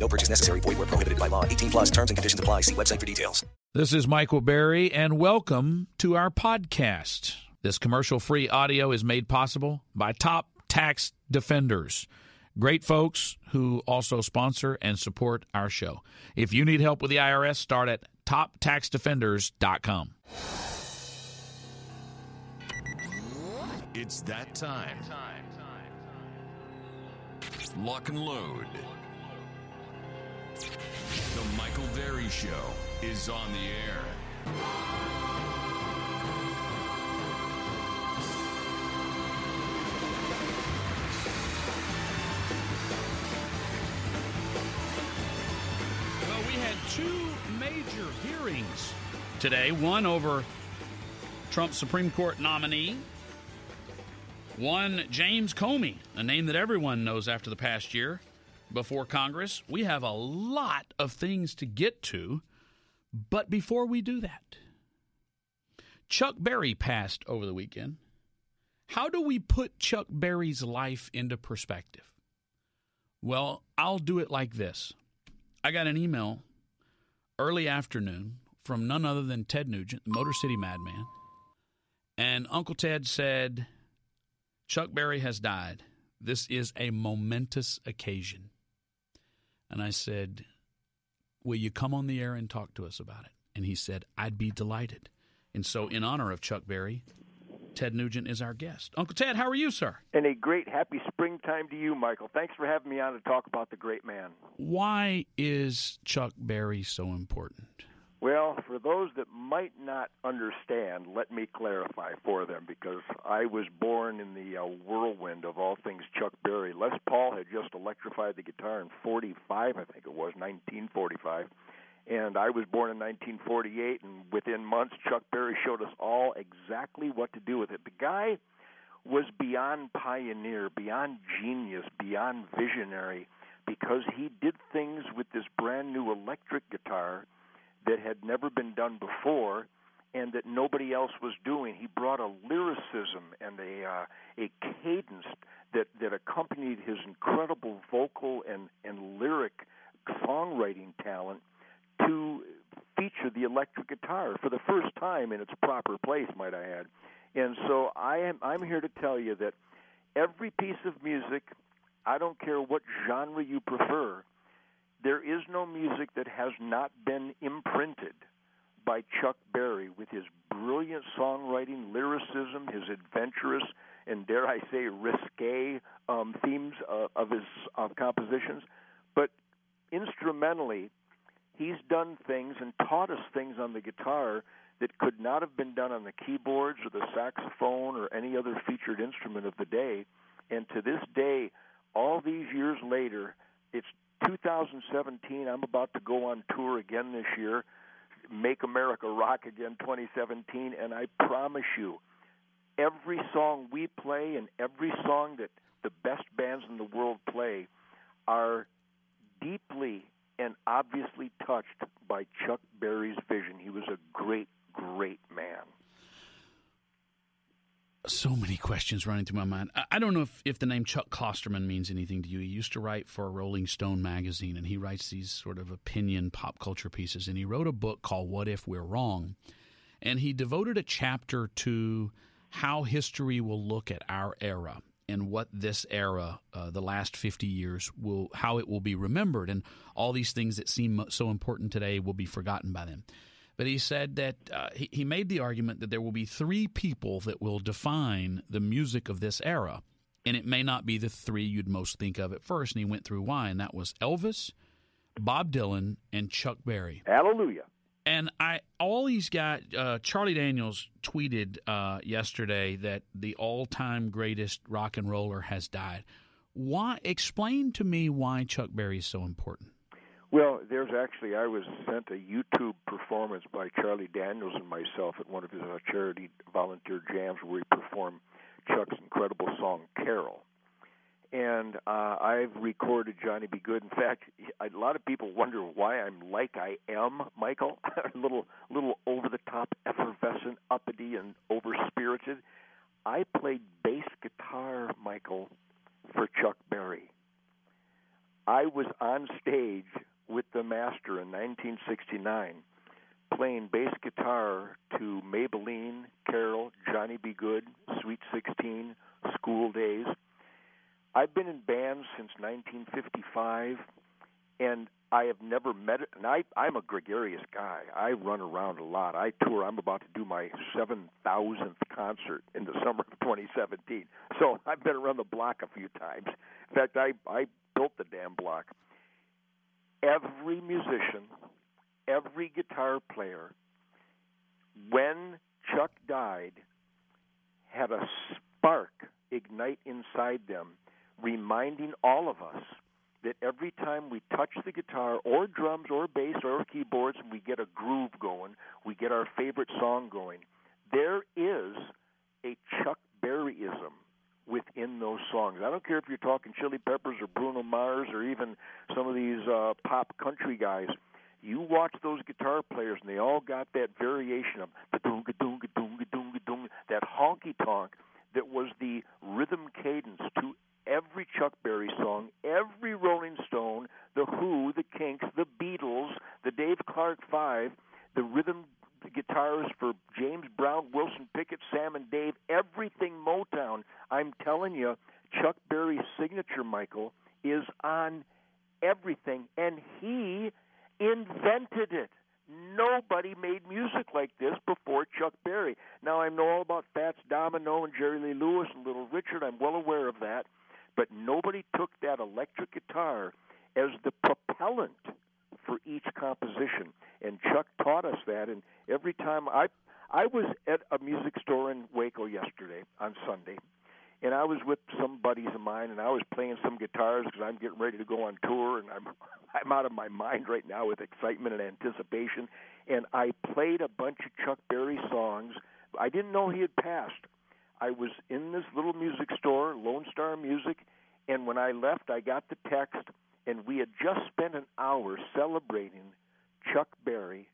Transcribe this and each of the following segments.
No purchase necessary. Void where prohibited by law. 18 plus terms and conditions apply. See website for details. This is Michael Berry, and welcome to our podcast. This commercial free audio is made possible by Top Tax Defenders. Great folks who also sponsor and support our show. If you need help with the IRS, start at toptaxdefenders.com. It's that time. Lock and load. The Michael Berry Show is on the air. Well, we had two major hearings today one over Trump's Supreme Court nominee, one James Comey, a name that everyone knows after the past year before Congress. We have a lot of things to get to, but before we do that, Chuck Berry passed over the weekend. How do we put Chuck Berry's life into perspective? Well, I'll do it like this. I got an email early afternoon from none other than Ted Nugent, the Motor City Madman. And Uncle Ted said, Chuck Berry has died. This is a momentous occasion. And I said, Will you come on the air and talk to us about it? And he said, I'd be delighted. And so, in honor of Chuck Berry, Ted Nugent is our guest. Uncle Ted, how are you, sir? And a great happy springtime to you, Michael. Thanks for having me on to talk about the great man. Why is Chuck Berry so important? Well, for those that might not understand, let me clarify for them because I was born in the uh, whirlwind of all things Chuck Berry. Les Paul had just electrified the guitar in 45, I think it was, 1945. And I was born in 1948, and within months, Chuck Berry showed us all exactly what to do with it. The guy was beyond pioneer, beyond genius, beyond visionary, because he did things with this brand new electric guitar that had never been done before and that nobody else was doing. He brought a lyricism and a uh, a cadence that that accompanied his incredible vocal and and lyric songwriting talent to feature the electric guitar for the first time in its proper place, might I add. And so I am I'm here to tell you that every piece of music, I don't care what genre you prefer, there is no music that has not been imprinted by Chuck Berry with his brilliant songwriting, lyricism, his adventurous and dare I say risque um, themes uh, of his of compositions. But instrumentally, he's done things and taught us things on the guitar that could not have been done on the keyboards or the saxophone or any other featured instrument of the day. And to this day, all these years later, it's 2017. I'm about to go on tour again this year, Make America Rock Again 2017, and I promise you, every song we play and every song that the best bands in the world play are deeply and obviously touched by Chuck Berry's vision. He was a great, great man. So many questions running through my mind. I don't know if, if the name Chuck Klosterman means anything to you. He used to write for Rolling Stone magazine, and he writes these sort of opinion pop culture pieces. And he wrote a book called What If We're Wrong? And he devoted a chapter to how history will look at our era and what this era, uh, the last 50 years, will how it will be remembered, and all these things that seem so important today will be forgotten by them. But he said that uh, he, he made the argument that there will be three people that will define the music of this era, and it may not be the three you'd most think of at first. And he went through why, and that was Elvis, Bob Dylan, and Chuck Berry. Hallelujah. And I, all these guys, uh, Charlie Daniels tweeted uh, yesterday that the all-time greatest rock and roller has died. Why? Explain to me why Chuck Berry is so important. Well, there's actually I was sent a YouTube performance by Charlie Daniels and myself at one of his uh, charity volunteer jams where we perform Chuck's incredible song Carol. And uh, I've recorded Johnny B. Goode. In fact, a lot of people wonder why I'm like I am, Michael, a little, little over the top, effervescent, uppity, and over spirited. I played bass guitar, Michael, for Chuck Berry. I was on stage with the master in 1969 playing bass guitar to Maybellene, Carol, Johnny B. Goode, Sweet 16, School Days. I've been in bands since 1955, and I have never met. And I, I'm a gregarious guy. I run around a lot. I tour. I'm about to do my 7,000th concert in the summer of 2017. So I've been around the block a few times. In fact, I, I built the damn block. Every musician, every guitar player, when Chuck died, had a spark ignite inside them, reminding all of us that every time we touch the guitar or drums or bass or keyboards and we get a groove going, we get our favorite song going, there is a Chuck Berryism within those songs. I don't care if you're talking Chili Peppers or Bruno Mars or even some of these uh, pop country guys. You watch those guitar players, and they all got that variation of that honky tonk that was the rhythm cadence to every Chuck Berry song, every Rolling Stone, The Who, The Kinks, The Beatles, the Dave Clark Five, the rhythm guitars for James Brown, Wilson Pickett, Sam and Dave, everything Motown. I'm telling you, Chuck Berry's signature, Michael, is on everything, and he invented it. Nobody made music like this before Chuck Berry. Now I know all about Fats Domino and Jerry Lee Lewis and Little Richard. I'm well aware of that, but nobody took that electric guitar as the propellant for each composition. And Chuck taught us that. And every time I I was at a music store in Waco yesterday on Sunday, and I was with some buddies of mine, and I was playing some guitars because I'm getting ready to go on tour, and I'm I'm out of my mind right now with excitement and anticipation. And I played a bunch of Chuck Berry songs. I didn't know he had passed. I was in this little music store, Lone Star Music, and when I left, I got the text, and we had just spent an hour celebrating Chuck Berry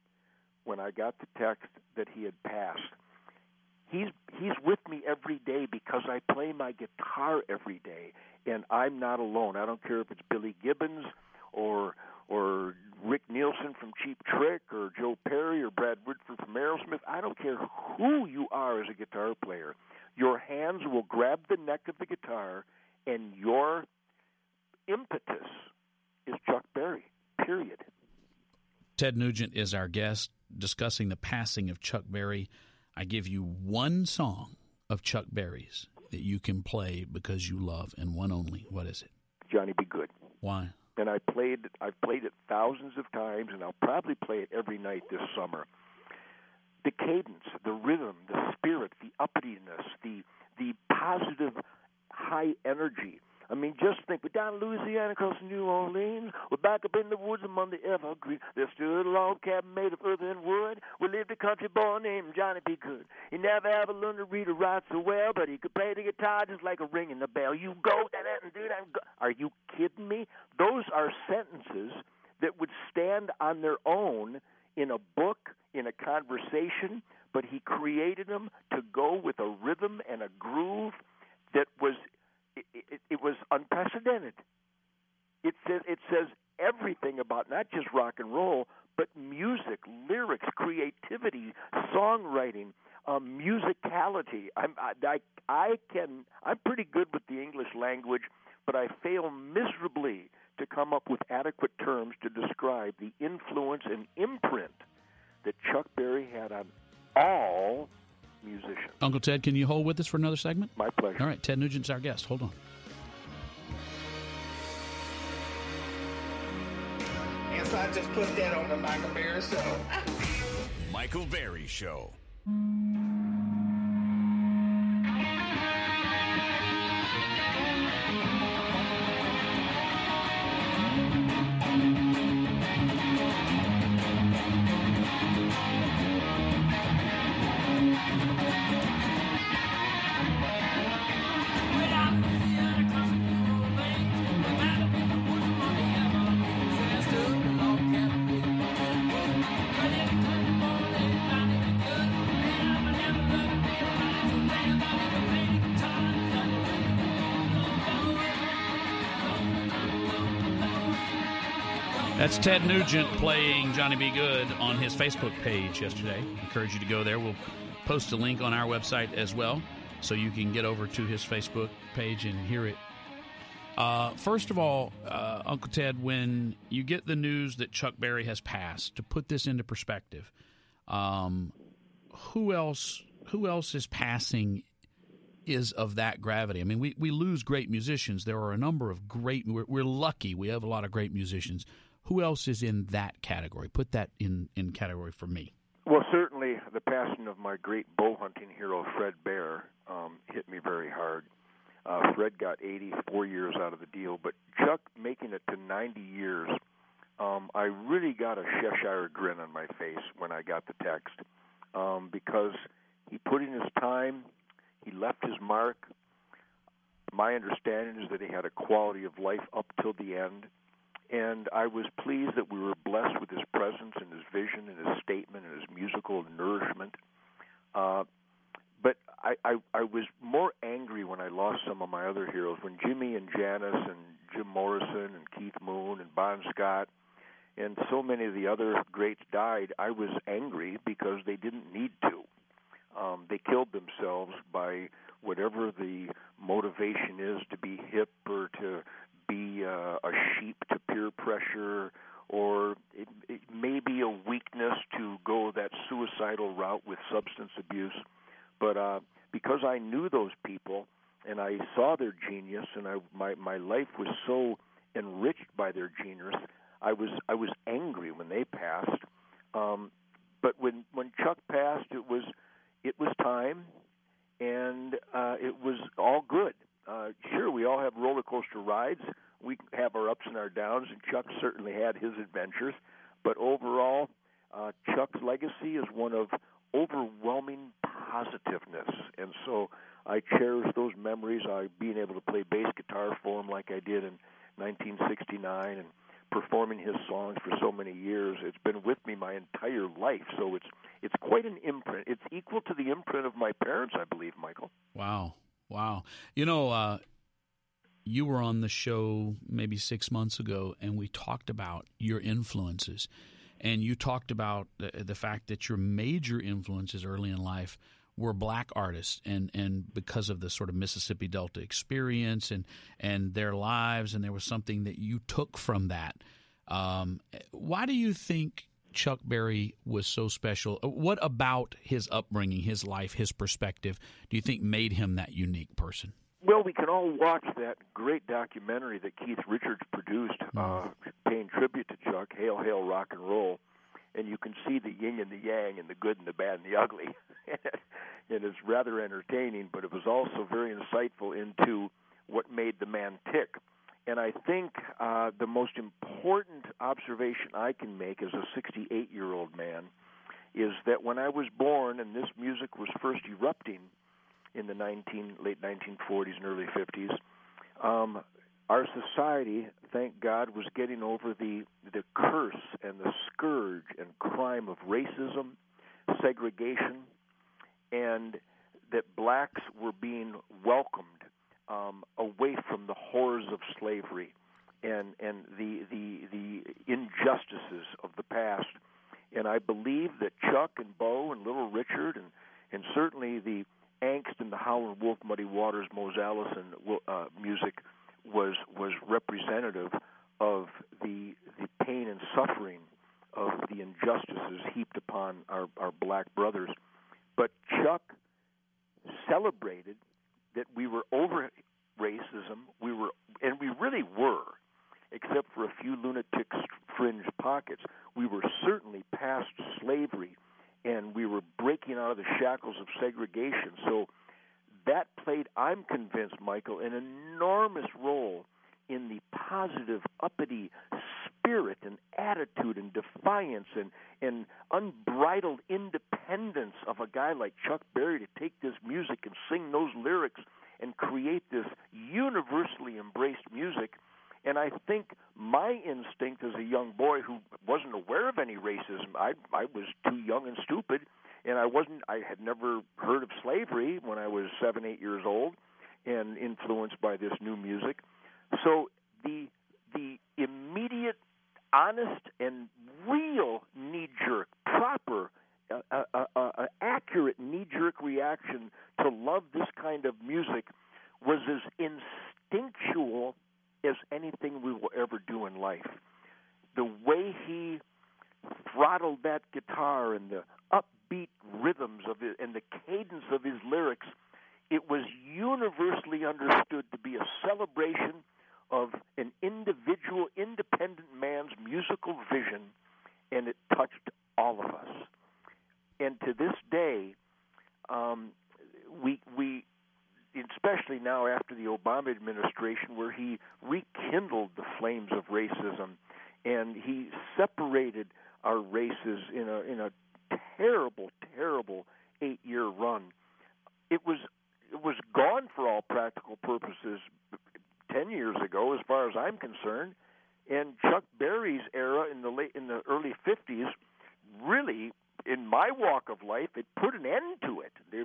when I got the text that he had passed. He's he's with me every day because I play my guitar every day, and I'm not alone. I don't care if it's Billy Gibbons or or Rick Nielsen from Cheap Trick or Joe Perry or Brad Whitford from Aerosmith. I don't care who you are as a guitar player. Your hands will grab the neck of the guitar, and your impetus is Chuck Berry. Period. Ted Nugent is our guest discussing the passing of Chuck Berry. I give you one song of Chuck Berry's that you can play because you love, and one only. What is it? Johnny B. Goode. Why? And I played. I've played it thousands of times, and I'll probably play it every night this summer. The cadence, the rhythm, the spirit, the uppityness, the the positive, high energy I mean, just think, we're down in Louisiana, across New Orleans. We're back up in the woods among the evergreen. There stood a log cabin made of earth and wood. We lived a country boy named Johnny B. Goode. He never ever learned to read or write so well, but he could play the guitar just like a ring in the bell. You go, da and do that. Are you kidding me? Those are sentences that would stand on their own in a book, in a conversation, but he created them to go with a rhythm and a groove that was it, it, it was unprecedented. It says it says everything about not just rock and roll, but music, lyrics, creativity, songwriting, um, musicality. I'm, I, I, I can I'm pretty good with the English language, but I fail miserably to come up with adequate terms to describe the influence and imprint that Chuck Berry had on all. Uncle Ted, can you hold with us for another segment? My pleasure. All right, Ted Nugent's our guest. Hold on. And so I just put that on the Michael Berry Show. Michael Berry Show. Ted Nugent playing Johnny B. Goode on his Facebook page yesterday. Encourage you to go there. We'll post a link on our website as well so you can get over to his Facebook page and hear it. Uh, first of all, uh, Uncle Ted, when you get the news that Chuck Berry has passed, to put this into perspective, um, who else who else is passing is of that gravity? I mean, we, we lose great musicians. There are a number of great. We're, we're lucky. We have a lot of great musicians. Who else is in that category? Put that in in category for me. Well, certainly the passing of my great bow hunting hero Fred Bear um, hit me very hard. Uh, Fred got 84 years out of the deal, but Chuck making it to 90 years, um, I really got a Cheshire grin on my face when I got the text um, because he put in his time, he left his mark. My understanding is that he had a quality of life up till the end, and I was pleased that we were blessed with his presence and his vision and his statement and his musical nourishment. Uh, but I, I I was more angry when I lost some of my other heroes. When Jimmy and Janis and Jim Morrison and Keith Moon and Bon Scott and so many of the other greats died, I was angry because they didn't need to. Um, they killed themselves by whatever the motivation is to be hip or to be uh, a sheep to peer pressure, or it, it may be a weakness to go that suicidal route with substance abuse. But uh, because I knew those people and I saw their genius, and I my my life was so enriched by their genius, I was I was angry when they passed. Um, but when when Chuck passed, it was it was time, and uh, it was all good. Uh, sure, we all have roller coaster rides. We have our ups and and Chuck certainly had his adventures. But overall, uh, Chuck's legacy is one of overwhelming positiveness, and so I cherish those memories. I being able to play bass guitar for him like I did in 1969, and performing his songs for so many years. It's been with me my entire life, so it's it's quite an imprint. It's equal to the imprint of my parents, I believe, Michael. Wow, wow. You know, uh, you were on the show maybe six months ago, and we talked about your influences, and you talked about the, the fact that your major influences early in life were black artists and and because of the sort of Mississippi Delta experience and and their lives and there was something that you took from that. Um, why do you think Chuck Berry was so special? What about his upbringing his life his perspective do you think made him that unique person well, we can all watch that great documentary that Keith Richards produced, uh, paying tribute to Chuck, "Hail, Hail, Rock and Roll," and you can see the yin and the yang, and the good and the bad and the ugly. and it's rather entertaining, but it was also very insightful into what made the man tick. And I think uh, the most important observation I can make as a 68 year old man is that when I was born and this music was first erupting in the 19, late 1940s and early 50s, um, our society, thank God, was getting over the the curse and the scourge and crime of racism, segregation, and that blacks were being welcomed um, away from the horrors of slavery and and the the the injustices of the past. And I believe that Chuck and Bo and Little Richard and and certainly the angst in the Howlin' Wolf, Muddy Waters, Mose Allison uh, music was was representative of the the pain and suffering of the injustices heaped upon our, our black brothers. But Chuck celebrated that we were over racism. We were, and we really were, except for a few lunatic fringe pockets. We were certainly past slavery, and we were breaking out of the shackles of segregation. So that played, I'm convinced, Michael, an enormous role in the positive, uppity spirit and attitude and defiance and, and unbridled independence of a guy like Chuck Berry to take this music and sing those lyrics and create this universally embraced music. And I think my instinct as a young boy who wasn't aware of any racism, I I was too young and stupid, and I wasn't. I had never heard of slavery when I was seven, eight years old, and influenced by this new music. So the the immediate honest and real knee jerk, proper, uh, uh, uh, uh, accurate knee jerk reaction to love this kind of music was as instinctual as anything we will ever do in life. The way he throttled that guitar and the upbeat rhythms of it and the cadence of his lyrics, it was universally understood to be a celebration of an individual, independent man's musical vision, and it touched all of us. And to this day, um, we we especially now after the Obama administration, where he rekindled the flames of racism, and he separated our races in a in a terrible, terrible eight-year run. It was it was gone for all practical purposes ten years ago, as far as I'm concerned. And Chuck Berry's era in the late in the early '50s really in my walk of life, it put an end to it. There,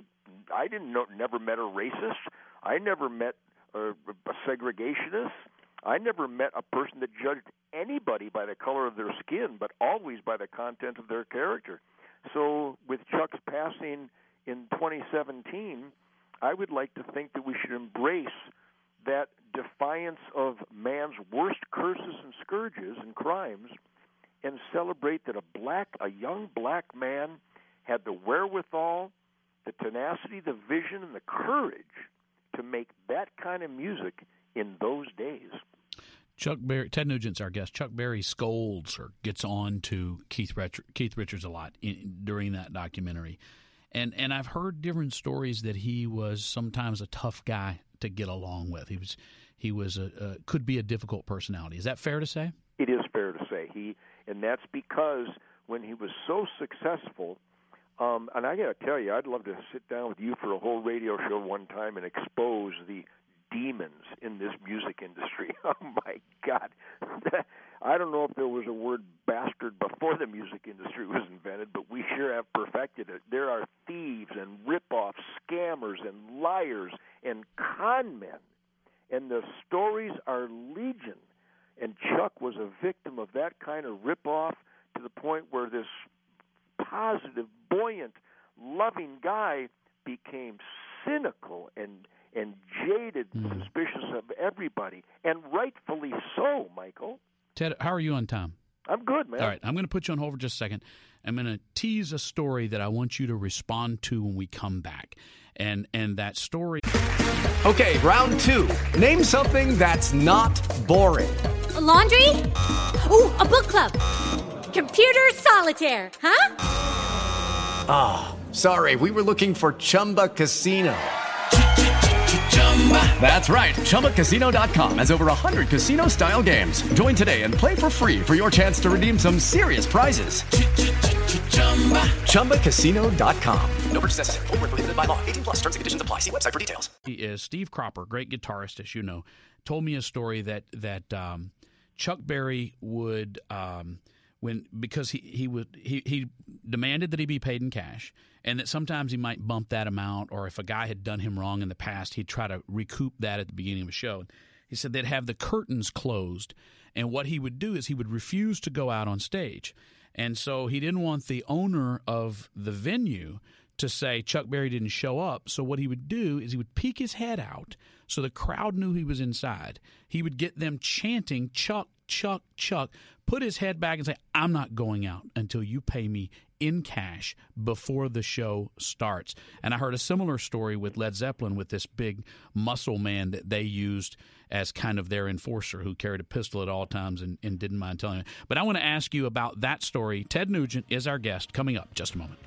I didn't know, never met a racist. I never met a, a segregationist. I never met a person that judged anybody by the color of their skin, but always by the content of their character. So, with Chuck's passing in 2017, I would like to think that we should embrace that defiance of man's worst curses and scourges and crimes and celebrate that a black, a young black man had the wherewithal, the tenacity, the vision, and the courage to make that kind of music in those days. Chuck Berry, Ted Nugent's our guest. Chuck Berry scolds or gets on to Keith, Keith Richards a lot in, during that documentary, and and I've heard different stories that he was sometimes a tough guy to get along with. He was he was a, a could be a difficult personality. Is that fair to say? It is fair to say he and that's because when he was so successful, um, and I got to tell you, I'd love to sit down with you for a whole radio show one time and expose the demons in this music industry. Oh my God. I don't know if there was a word bastard before the music industry was invented, but we sure have perfected it. There are thieves and rip-offs, scammers and liars and con men, and the stories are legion. And Chuck was a victim of that kind of ripoff to the point where this positive, buoyant, loving guy became cynical and and jaded, mm. suspicious of everybody, and rightfully so, Michael. Ted, how are you on time? I'm good, man. All right, I'm going to put you on hold for just a second. I'm going to tease a story that I want you to respond to when we come back, and and that story. Okay, round two. Name something that's not boring a laundry? Ooh, a book club. Computer solitaire, huh? Ah, oh, sorry, we were looking for Chumba Casino. That's right. ChumbaCasino.com has over 100 casino style games. Join today and play for free for your chance to redeem some serious prizes. ChumbaCasino.com. No purchase necessary. Full prohibited by law. 18 plus terms and conditions apply. See website for details. He is Steve Cropper, great guitarist, as you know, told me a story that, that um, Chuck Berry would um, when because he he would he, he demanded that he be paid in cash and that sometimes he might bump that amount or if a guy had done him wrong in the past he'd try to recoup that at the beginning of a show. He said they'd have the curtains closed and what he would do is he would refuse to go out on stage. And so he didn't want the owner of the venue to say Chuck Berry didn't show up. So what he would do is he would peek his head out so the crowd knew he was inside. He would get them chanting Chuck, Chuck, Chuck, put his head back and say, I'm not going out until you pay me in cash before the show starts. And I heard a similar story with Led Zeppelin with this big muscle man that they used as kind of their enforcer who carried a pistol at all times and, and didn't mind telling it. But I want to ask you about that story. Ted Nugent is our guest coming up just a moment.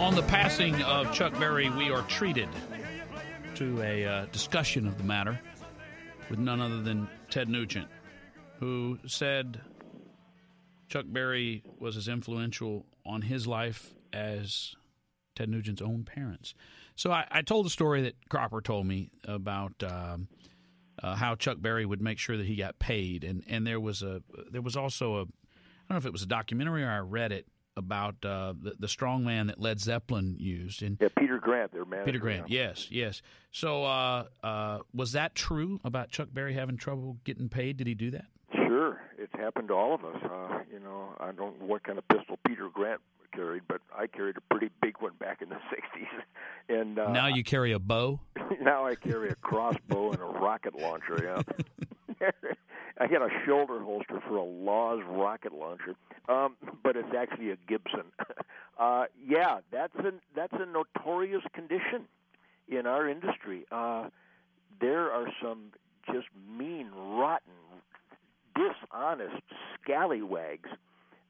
On the passing of Chuck Berry, we are treated to a uh, discussion of the matter with none other than Ted Nugent, who said Chuck Berry was as influential on his life as Ted Nugent's own parents. So I, I told the story that Cropper told me about um, uh, how Chuck Berry would make sure that he got paid, and and there was a there was also a I don't know if it was a documentary or I read it about uh, the, the strong man that Led Zeppelin used. And yeah, Peter Grant, their manager. Peter Grant, yes, yes. So uh, uh, was that true about Chuck Berry having trouble getting paid? Did he do that? Sure, it's happened to all of us. Uh, you know, I don't know what kind of pistol Peter Grant carried, but I carried a pretty big one back in the '60s. And uh, now you carry a bow. now I carry a crossbow and a rocket launcher. Yeah. I got a shoulder holster for a Laws rocket launcher, um, but it's actually a Gibson. uh, yeah, that's a that's a notorious condition in our industry. Uh, there are some just mean, rotten, dishonest scallywags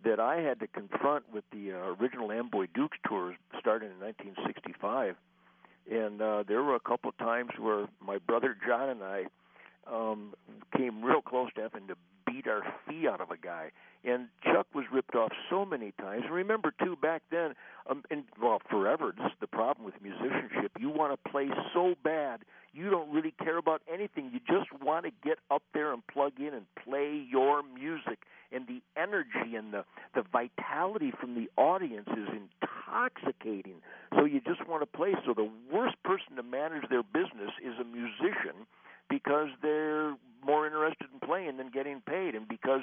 that I had to confront with the uh, original Amboy Dukes tours starting in 1965. And uh, there were a couple times where my brother John and I um, came real close to having to beat our fee out of a guy. And Chuck was ripped off so many times. Remember, too, back then, um, and well, forever, this is the problem with musicianship. You want to play so bad, you don't really care about anything. You just want to get up there and plug in and play your music. And the energy and the, the vitality from the audience is intoxicating. So you just want to play. So the worst person to manage their business is a musician because they're more interested in playing than getting paid. And because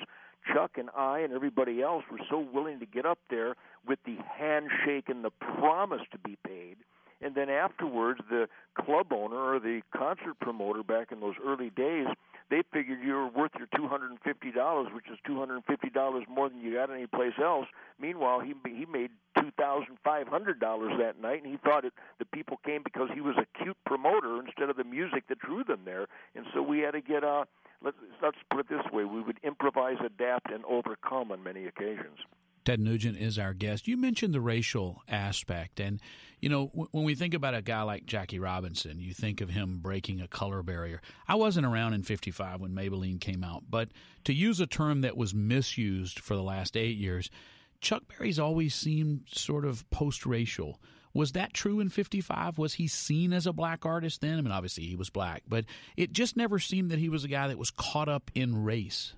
Chuck and I and everybody else were so willing to get up there with the handshake and the promise to be paid and then afterwards the club owner or the concert promoter back in those early days they figured you were worth your two hundred and fifty dollars, which is two hundred and fifty dollars more than you got anyplace else. Meanwhile, he he made two thousand five hundred dollars that night, and he thought it, the people came because he was a cute promoter instead of the music that drew them there. And so we had to get uh let's let's put it this way: we would improvise, adapt, and overcome on many occasions. Ted Nugent is our guest. You mentioned the racial aspect, and you know when we think about a guy like Jackie Robinson, you think of him breaking a color barrier. I wasn't around in '55 when Maybellene came out, but to use a term that was misused for the last eight years, Chuck Berry's always seemed sort of post-racial. Was that true in 55? Was he seen as a black artist then? I mean, obviously he was black, but it just never seemed that he was a guy that was caught up in race.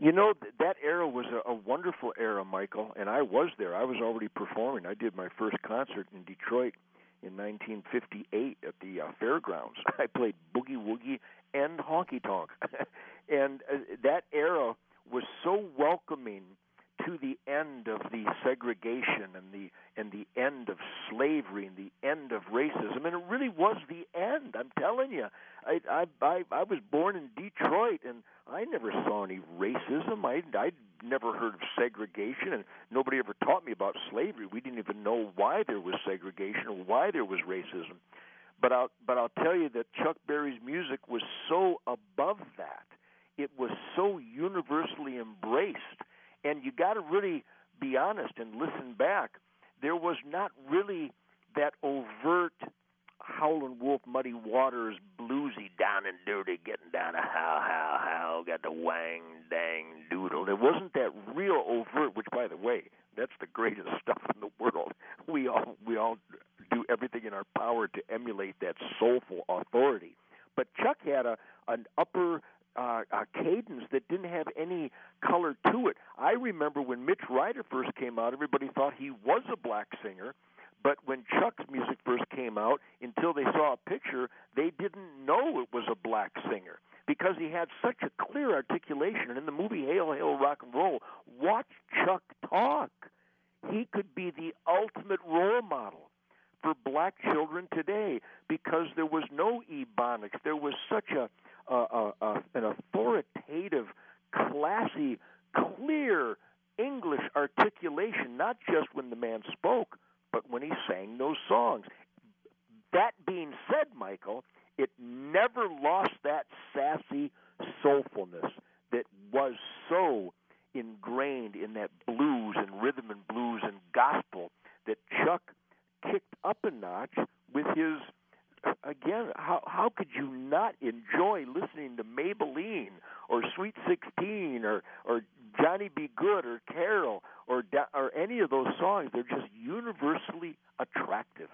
You know that era was a, wonderful era, Michael, and I was there. I was already performing. I did my first concert in Detroit in 1958 at the uh, fairgrounds. I played boogie woogie and honky tonk, and uh, that era was so welcoming to the end of the segregation and the and the end of slavery and the end of racism and it really was the end i'm telling you i i i, I was born in detroit and i never saw any racism. I i never heard of segregation and nobody ever taught me about slavery. We didn't even know why there was segregation or why there was racism. But i'll but i'll tell you that chuck berry's music was so above that. It was so universally embraced. And you got to really be honest and listen back. There was not really that overt howlin' wolf, muddy waters, bluesy, down and dirty, getting down a how how how, got the wang dang doodle. There wasn't that real overt. Which, by the way, that's the greatest stuff in the world. We all we all do everything in our power to emulate that soulful authority. But Chuck had a an upper uh, uh, cadence that didn't have any color to it. I remember when Mitch Ryder first came out, everybody thought he was a black singer. But when Chuck's music first came out, until they saw a picture, they didn't know it was a black singer because he had such a clear articulation. And in the movie Hail, Hail, Rock and Roll, watch Chuck talk. He could be the ultimate role model for black children today because there was no ebonics. There was such a uh, an authoritative, classy, clear English articulation, not just when the man spoke, but when he sang those songs. That being said, Michael, it never lost that sassy soulfulness that was so ingrained in that blues and rhythm and blues and gospel that Chuck kicked up a notch with his again, how how could you not enjoy listening to Maybellene or Sweet Sixteen or or Johnny B. Goode or Carol or or any of those songs? They're just universally attractive.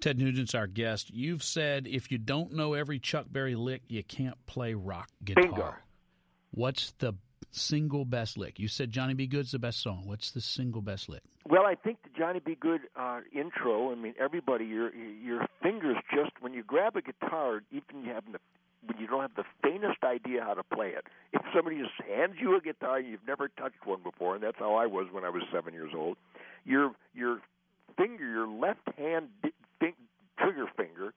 Ted Nugent's our guest. You've said if you don't know every Chuck Berry lick, you can't play rock guitar. Bingo. What's the single best lick? You said Johnny B. Goode's the best song. What's the single best lick? Well, I think the Johnny B. Goode uh, intro. I mean, everybody, your your fingers just when you grab a guitar, even you have the when you don't have the faintest idea how to play it. If somebody just hands you a guitar, you've never touched one before, and that's how I was when I was seven years old. Your your finger, your left hand di- trigger finger,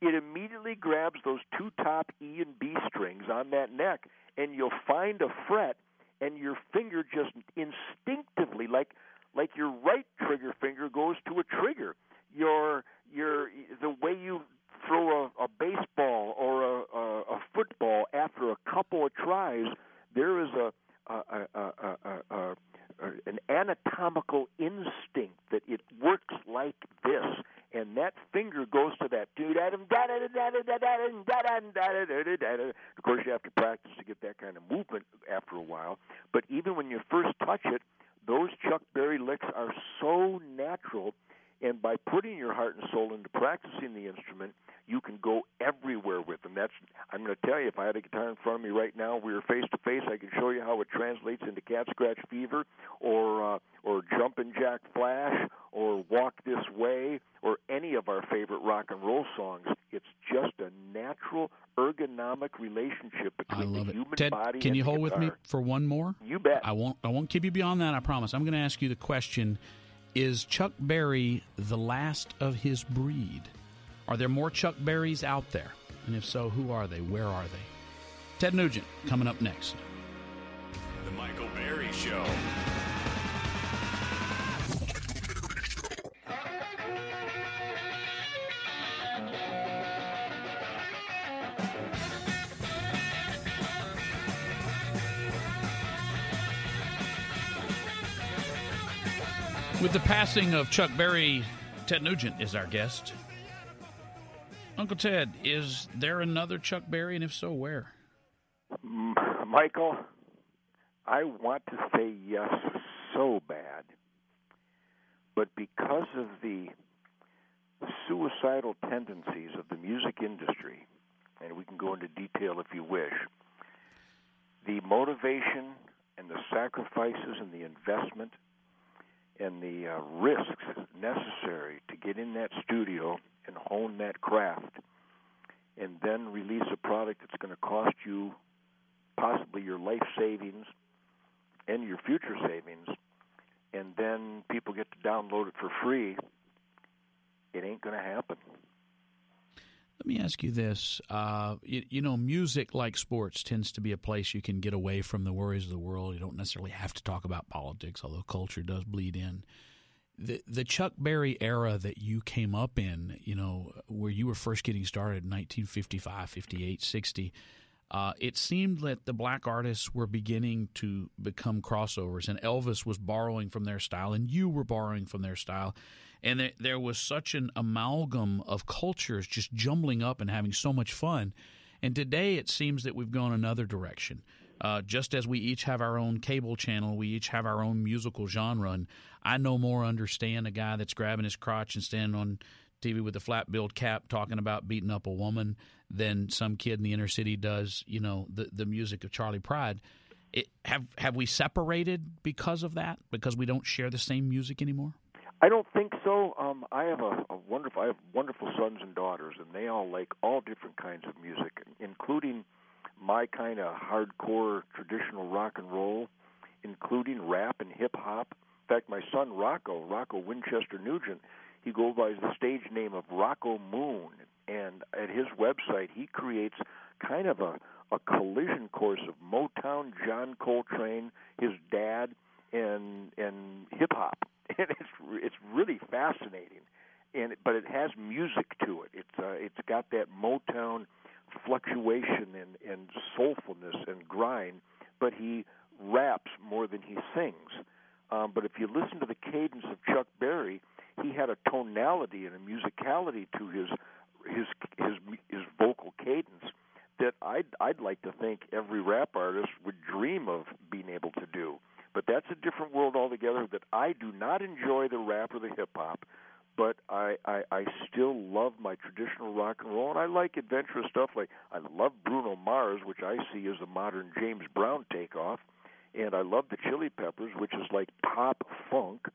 it immediately grabs those two top E and B strings on that neck, and you'll find a fret, and your finger just instinctively, like like your right trigger finger goes to a trigger. Your your the way you throw a, a baseball or a, a, a football after a couple of tries, there is a, a, a, a, a, a an anatomical instinct that it works like this, and that finger goes to that. Of course, you have to practice to get that kind of movement after a while. But even when you first touch it, those Chuck Berry licks are so natural, and by putting your heart and soul into practicing the instrument, you can go everywhere with them. That's I'm going to tell you. If I had a guitar in front of me right now, we were face to face. I could show you how it translates into Cat Scratch Fever, or uh, or Jumpin' Jack Flash, or Walk This Way, or any of our favorite rock and roll songs. It's just a natural ergonomic relationship between the human Ted, body can and you the hold with guitar. me for one more? You bet. I won't. I won't keep you beyond that. I promise. I'm going to ask you the question: Is Chuck Berry the last of his breed? Are there more Chuck Berrys out there? And if so, who are they? Where are they? Ted Nugent coming up next. The Michael Berry Show. With the passing of Chuck Berry, Ted Nugent is our guest. Uncle Ted, is there another Chuck Berry, and if so, where? Michael, I want to say yes so bad, but because of the suicidal tendencies of the music industry, and we can go into detail if you wish, the motivation and the sacrifices and the investment and the uh, risks necessary to get in that studio and hone that craft and then release a product that's going to cost you possibly your life savings and your future savings and then people get to download it for free it ain't going to happen Let me ask you this. Uh, you, you know, music, like sports, tends to be a place you can get away from the worries of the world. You don't necessarily have to talk about politics, although culture does bleed in. The the Chuck Berry era that you came up in, you know, where you were first getting started in 1955, 58, 60, uh, it seemed that the black artists were beginning to become crossovers, and Elvis was borrowing from their style, and you were borrowing from their style. And there, there was such an amalgam of cultures just jumbling up and having so much fun. And today it seems that we've gone another direction. Uh, just as we each have our own cable channel, we each have our own musical genre. And I no more understand a guy that's grabbing his crotch and standing on TV with a flat billed cap talking about beating up a woman than some kid in the inner city does, you know, the, the music of Charley Pride. It, have have we separated because of that? Because we don't share the same music anymore? I don't think so. Um, I have a, a wonderful, I have wonderful sons and daughters, and they all like all different kinds of music, including my kind of hardcore traditional rock and roll, including rap and hip hop. In fact, my son Rocco, Rocco Winchester Nugent, he goes by the stage name of Rocco Moon, and at his website he creates kind of a a collision course of Motown, John Coltrane, his dad, and and hip hop, and it's it's really fascinating, and but it has music to it. It's uh, it's got that Motown fluctuation and and soulfulness and grind, but he raps more than he sings. Um, but if you listen to the cadence of Chuck Berry, he had a tonality and a musicality to his his his his vocal cadence that I'd I'd like to think every rap artist would dream of being able to do. But that's a different world altogether. That I do not enjoy the rap or the hip hop, but I, I I still love my traditional rock and roll, and I like adventurous stuff. Like I love Bruno Mars, which I see as a modern James Brown takeoff, and I love the Chili Peppers, which is like pop funk.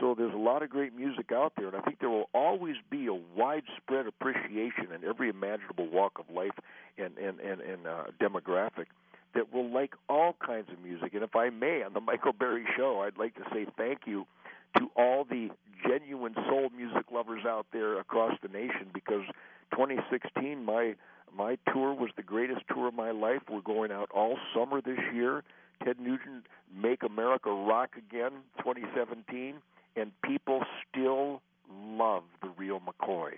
So there's a lot of great music out there, and I think there will always be a widespread appreciation in every imaginable walk of life and and and, and uh, demographic that will like all kinds of music. And if I may, on the Michael Berry Show, I'd like to say thank you to all the genuine soul music lovers out there across the nation because 2016 my my tour was the greatest tour of my life. We're going out all summer this year. Ted Nugent Make America Rock Again 2017 and people still love the real McCoy.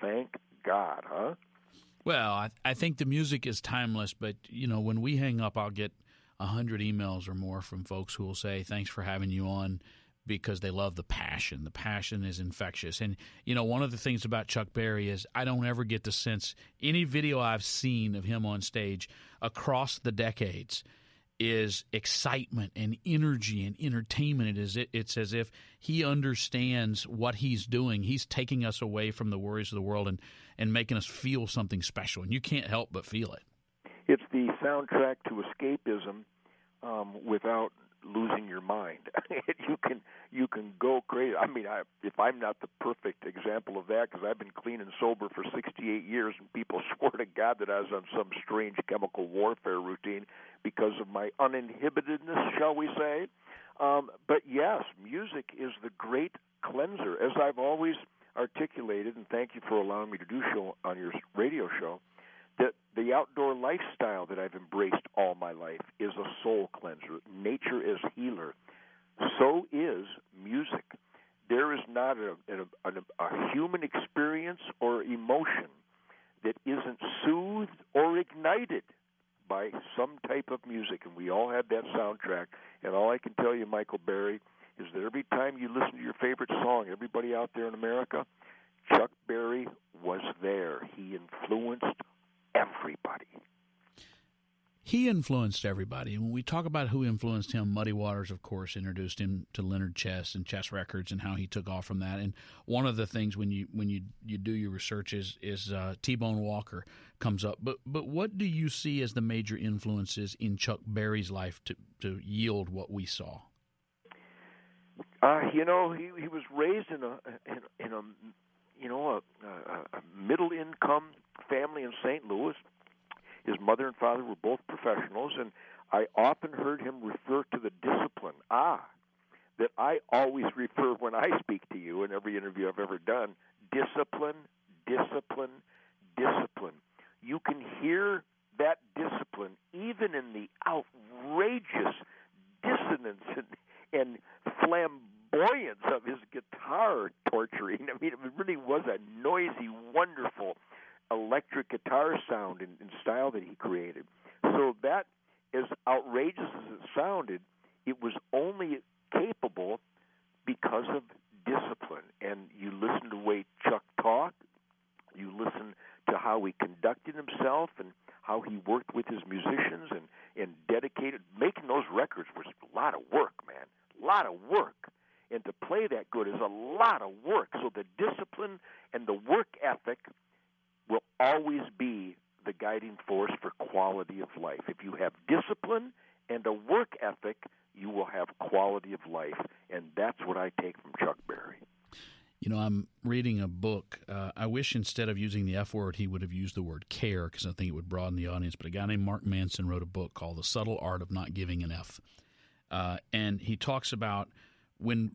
Thank God, huh? Well, I, I think the music is timeless, but you know, when we hang up, I'll get a hundred emails or more from folks who will say, "Thanks for having you on." Because they love the passion. The passion is infectious. And, you know, one of the things about Chuck Berry is I don't ever get the sense, any video I've seen of him on stage across the decades, is excitement and energy and entertainment. It is it's as if he understands what he's doing. He's taking us away from the worries of the world and and making us feel something special. And you can't help but feel it. It's the soundtrack to escapism um, without losing your mind. you can you can go crazy. I mean, I, if I'm not the perfect example of that, because I've been clean and sober for 68 years, and people swore to God that I was on some strange chemical warfare routine because of my uninhibitedness, shall we say? Um, but yes, music is the great cleanser, as I've always articulated, and thank you for allowing me to do show on your radio show that the outdoor lifestyle that I've embraced all my life is a soul cleanser. Nature is healer. So is music. There is not a, a, a, a human experience or emotion that isn't soothed or ignited by some type of music, and we all have that soundtrack. And all I can tell you, Michael Berry, is that every time you listen to your favorite song, everybody out there in America, Chuck Berry was there. He influenced everybody. He influenced everybody. And when we talk about who influenced him, Muddy Waters, of course, introduced him to Leonard Chess and Chess Records and how he took off from that. And one of the things when you when you, you do your research is is uh, T Bone Walker comes up. But but what do you see as the major influences in Chuck Berry's life to to yield what we saw? Uh, you know, he he was raised in a in, in a you know a, a, a middle income family in St. Louis. His mother and father were both professionals, and I often heard him refer to the discipline. Ah, that I always refer when I speak to you in every interview I've ever done. Discipline, discipline, discipline. You can hear that discipline even in the outrageous dissonance and, and flamboyance of his guitar torturing. I mean, it really was a noisy, wonderful electric guitar sound and, and style that he created. So that, as outrageous as it sounded, it was only capable because of discipline. And you listen to the way Chuck talked, you listen to how he conducted himself and how he worked with his musicians and, and dedicated. Making those records was a lot of work, man. A lot of work. And to play that good is a lot of work. So the discipline and the work ethic will always be the guiding force for quality of life. If you have discipline and a work ethic, you will have quality of life. And that's what I take from Chuck Berry. You know, I'm reading a book. Uh, I wish instead of using the F word, he would have used the word care because I think it would broaden the audience. But a guy named Mark Manson wrote a book called The Subtle Art of Not Giving an F. Uh, and he talks about when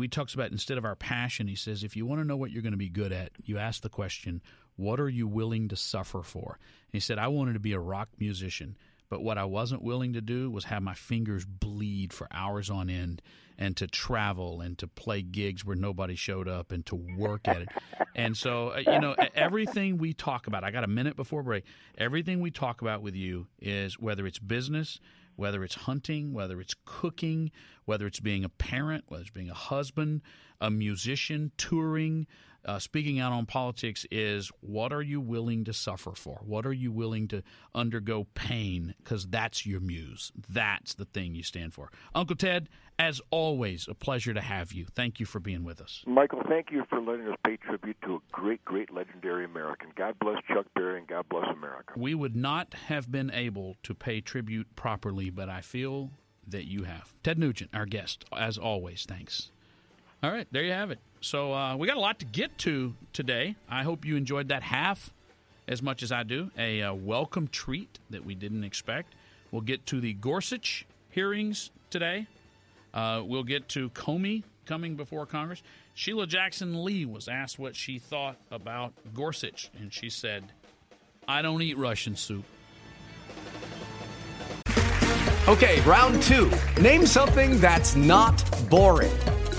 he talks about instead of our passion, he says, if you want to know what you're going to be good at, you ask the question, what are you willing to suffer for? And he said, I wanted to be a rock musician, but what I wasn't willing to do was have my fingers bleed for hours on end and to travel and to play gigs where nobody showed up and to work at it. And so, uh, you know, everything we talk about, I got a minute before break, everything we talk about with you is whether it's business, whether it's hunting, whether it's cooking, whether it's being a parent, whether it's being a husband, a musician, touring, uh, speaking out on politics is what are you willing to suffer for? What are you willing to undergo pain? Because that's your muse. That's the thing you stand for. Uncle Ted, as always, a pleasure to have you. Thank you for being with us. Michael, thank you for letting us pay tribute to a great, great legendary American. God bless Chuck Berry and God bless America. We would not have been able to pay tribute properly, but I feel that you have. Ted Nugent, our guest, as always, thanks. All right, there you have it. So uh, we got a lot to get to today. I hope you enjoyed that half as much as I do. A uh, welcome treat that we didn't expect. We'll get to the Gorsuch hearings today. Uh, we'll get to Comey coming before Congress. Sheila Jackson Lee was asked what she thought about Gorsuch, and she said, I don't eat Russian soup. Okay, round two. Name something that's not boring.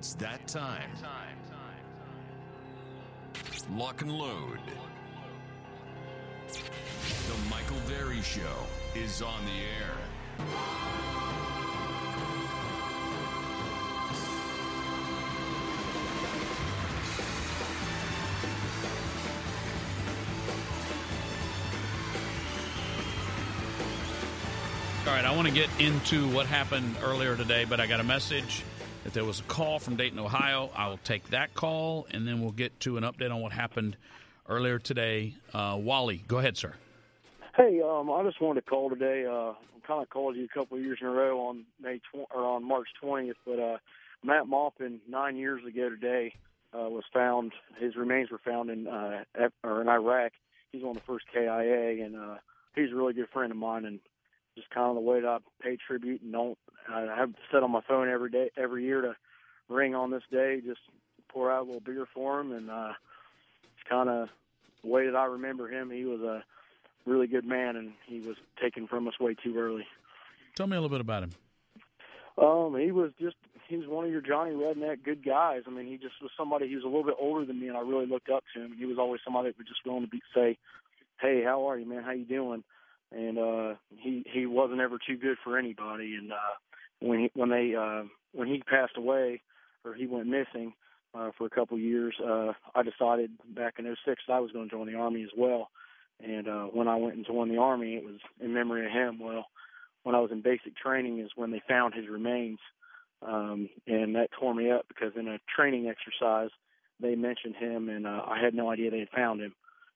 It's that time. Lock and load. The Michael Berry Show is on the air. All right, I want to get into what happened earlier today, but I got a message that there was a call from Dayton, Ohio. I will take that call, and then we'll get to an update on what happened earlier today. Uh, Wally, go ahead, sir. Hey, um, I just wanted to call today. Uh, I kind of called you a couple of years in a row on May tw- or on March 20th, but uh, Matt Maupin nine years ago today uh, was found. His remains were found in uh, or in Iraq. He's on the first KIA, and uh, he's a really good friend of mine, and just kind of the way that I pay tribute and don't. I have set on my phone every day, every year to ring on this day, just pour out a little beer for him, and uh, it's kind of the way that I remember him. He was a really good man, and he was taken from us way too early. Tell me a little bit about him. Um, he was just he was one of your Johnny Redneck good guys. I mean, he just was somebody. He was a little bit older than me, and I really looked up to him. He was always somebody that was just willing to be say, "Hey, how are you, man? How you doing?" And uh, he he wasn't ever too good for anybody. And uh, when he when they uh, when he passed away or he went missing uh, for a couple years, uh, I decided back in '06 I was going to join the army as well. And uh, when I went and joined the army, it was in memory of him. Well, when I was in basic training is when they found his remains, um, and that tore me up because in a training exercise they mentioned him, and uh, I had no idea they had found him,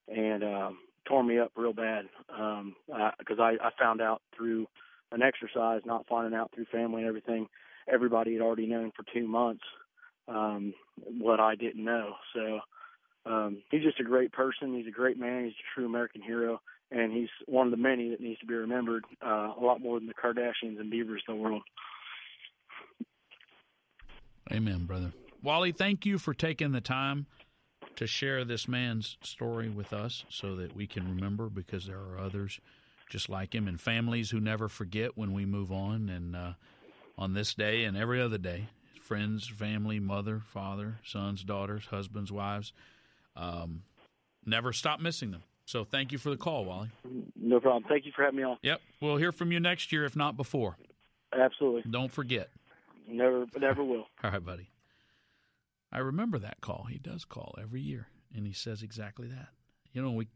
and um, tore me up real bad um, because I, I found out through an exercise, not finding out through family and everything. Everybody had already known for two months um, what I didn't know. So um, he's just a great person. He's a great man. He's a true American hero, and he's one of the many that needs to be remembered uh, a lot more than the Kardashians and Biebers in the world. Amen, brother. Wally, thank you for taking the time to share this man's story with us so that we can remember because there are others just like him and families who never forget when we move on and uh, on this day and every other day. Friends family mother father sons daughters husbands wives um, never stop missing them. So thank you for the call wally. No problem. Thank you for having me on. Yep. We'll hear from you next year if not before. Absolutely. Don't forget. Never never will. All right buddy I remember that call. He does call every year, and he says exactly that. You know, we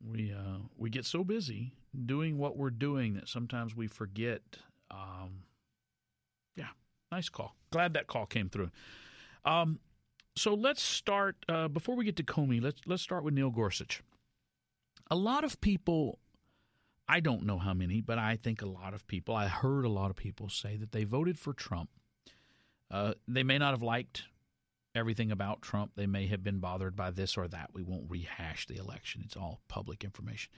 we uh, we get so busy doing what we're doing that sometimes we forget. Um, yeah, nice call. Glad that call came through. Um, so let's start uh, before we get to Comey. Let's let's start with Neil Gorsuch. A lot of people, I don't know how many, but I think a lot of people. I heard a lot of people say that they voted for Trump uh, they may not have liked everything about Trump. They may have been bothered by this or that. We won't rehash the election, it's all public information.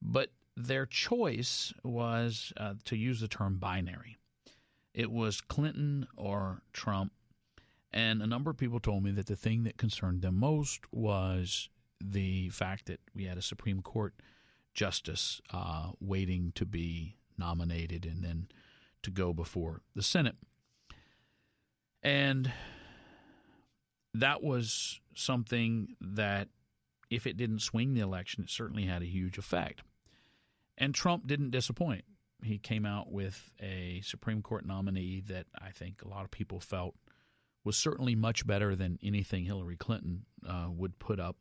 But their choice was uh, to use the term binary. It was Clinton or Trump. And a number of people told me that the thing that concerned them most was the fact that we had a Supreme Court justice uh, waiting to be nominated and then to go before the Senate. And that was something that, if it didn't swing the election, it certainly had a huge effect. And Trump didn't disappoint. He came out with a Supreme Court nominee that I think a lot of people felt was certainly much better than anything Hillary Clinton uh, would put up.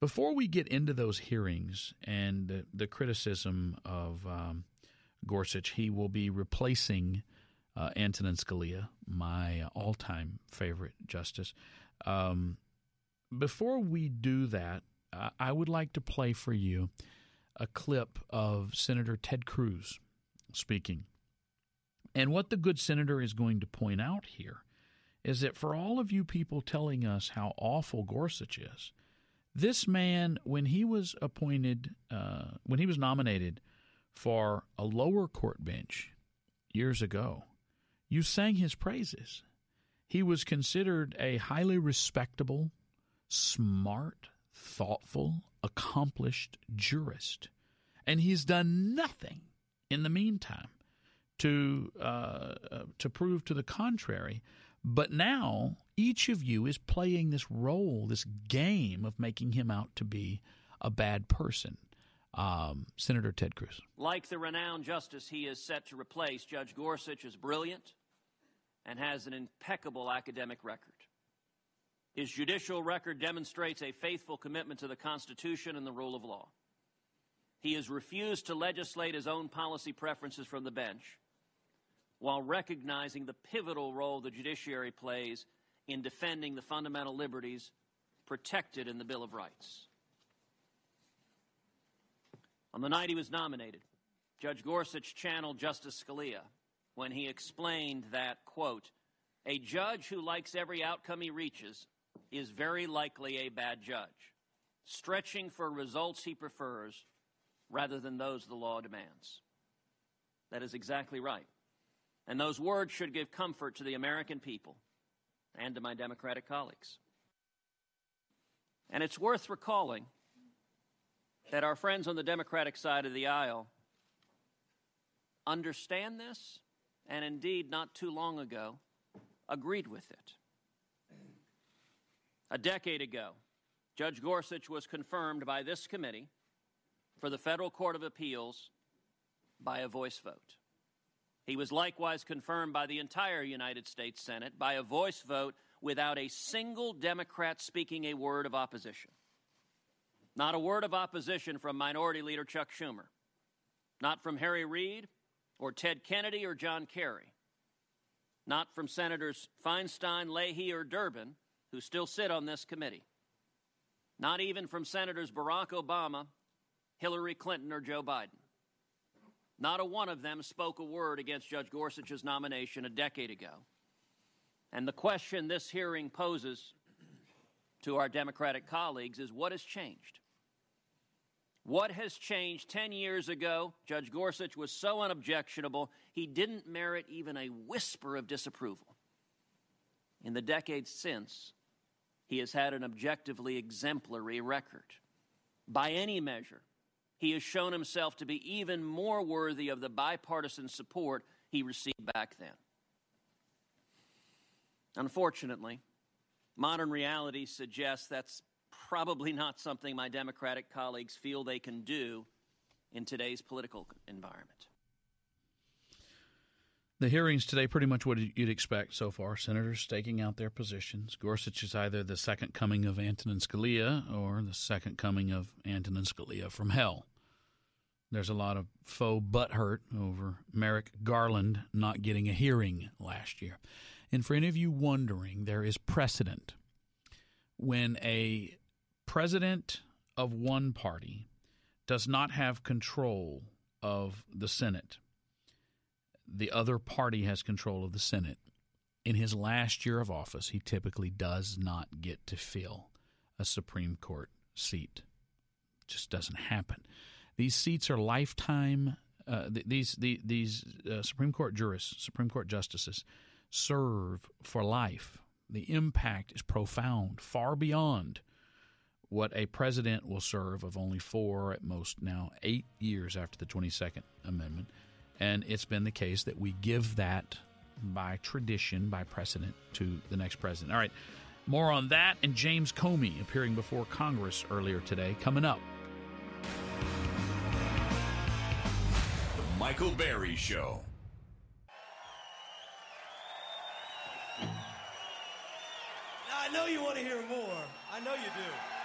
Before we get into those hearings and the, the criticism of um, Gorsuch, he will be replacing uh, Antonin Scalia, my all time favorite justice. Um, before we do that, I would like to play for you a clip of Senator Ted Cruz speaking. And what the good senator is going to point out here is that for all of you people telling us how awful Gorsuch is, this man, when he was appointed, uh, when he was nominated for a lower court bench years ago, you sang his praises. He was considered a highly respectable, smart, thoughtful, accomplished jurist. And he's done nothing in the meantime to uh, uh, to prove to the contrary. But now each of you is playing this role, this game of making him out to be a bad person. Um, Senator Ted Cruz. Like the renowned justice he is set to replace, Judge Gorsuch is brilliant and has an impeccable academic record. His judicial record demonstrates a faithful commitment to the Constitution and the rule of law. He has refused to legislate his own policy preferences from the bench while recognizing the pivotal role the judiciary plays in defending the fundamental liberties protected in the Bill of Rights. On the night he was nominated, Judge Gorsuch channeled Justice Scalia when he explained that, quote, a judge who likes every outcome he reaches is very likely a bad judge, stretching for results he prefers rather than those the law demands. That is exactly right. And those words should give comfort to the American people and to my Democratic colleagues. And it's worth recalling that our friends on the Democratic side of the aisle understand this and indeed not too long ago agreed with it. A decade ago, Judge Gorsuch was confirmed by this committee for the Federal Court of Appeals by a voice vote. He was likewise confirmed by the entire United States Senate by a voice vote without a single Democrat speaking a word of opposition. Not a word of opposition from Minority Leader Chuck Schumer, not from Harry Reid or Ted Kennedy or John Kerry, not from Senators Feinstein, Leahy, or Durbin, who still sit on this committee, not even from Senators Barack Obama, Hillary Clinton, or Joe Biden. Not a one of them spoke a word against Judge Gorsuch's nomination a decade ago. And the question this hearing poses to our Democratic colleagues is what has changed? What has changed 10 years ago? Judge Gorsuch was so unobjectionable, he didn't merit even a whisper of disapproval. In the decades since, he has had an objectively exemplary record. By any measure, he has shown himself to be even more worthy of the bipartisan support he received back then. Unfortunately, modern reality suggests that's probably not something my Democratic colleagues feel they can do in today's political environment. The hearings today, pretty much what you'd expect so far. Senators staking out their positions. Gorsuch is either the second coming of Antonin Scalia or the second coming of Antonin Scalia from hell. There's a lot of faux butthurt over Merrick Garland not getting a hearing last year. And for any of you wondering, there is precedent when a president of one party does not have control of the Senate the other party has control of the Senate in his last year of office, he typically does not get to fill a Supreme Court seat. It just doesn't happen. These seats are lifetime. Uh, th- these the, these uh, Supreme Court jurists, Supreme Court justices, serve for life. The impact is profound, far beyond what a president will serve of only four, at most now eight years after the 22nd Amendment. And it's been the case that we give that by tradition, by precedent, to the next president. All right, more on that and James Comey appearing before Congress earlier today coming up. The Michael Berry Show. Now, I know you want to hear more. I know you do.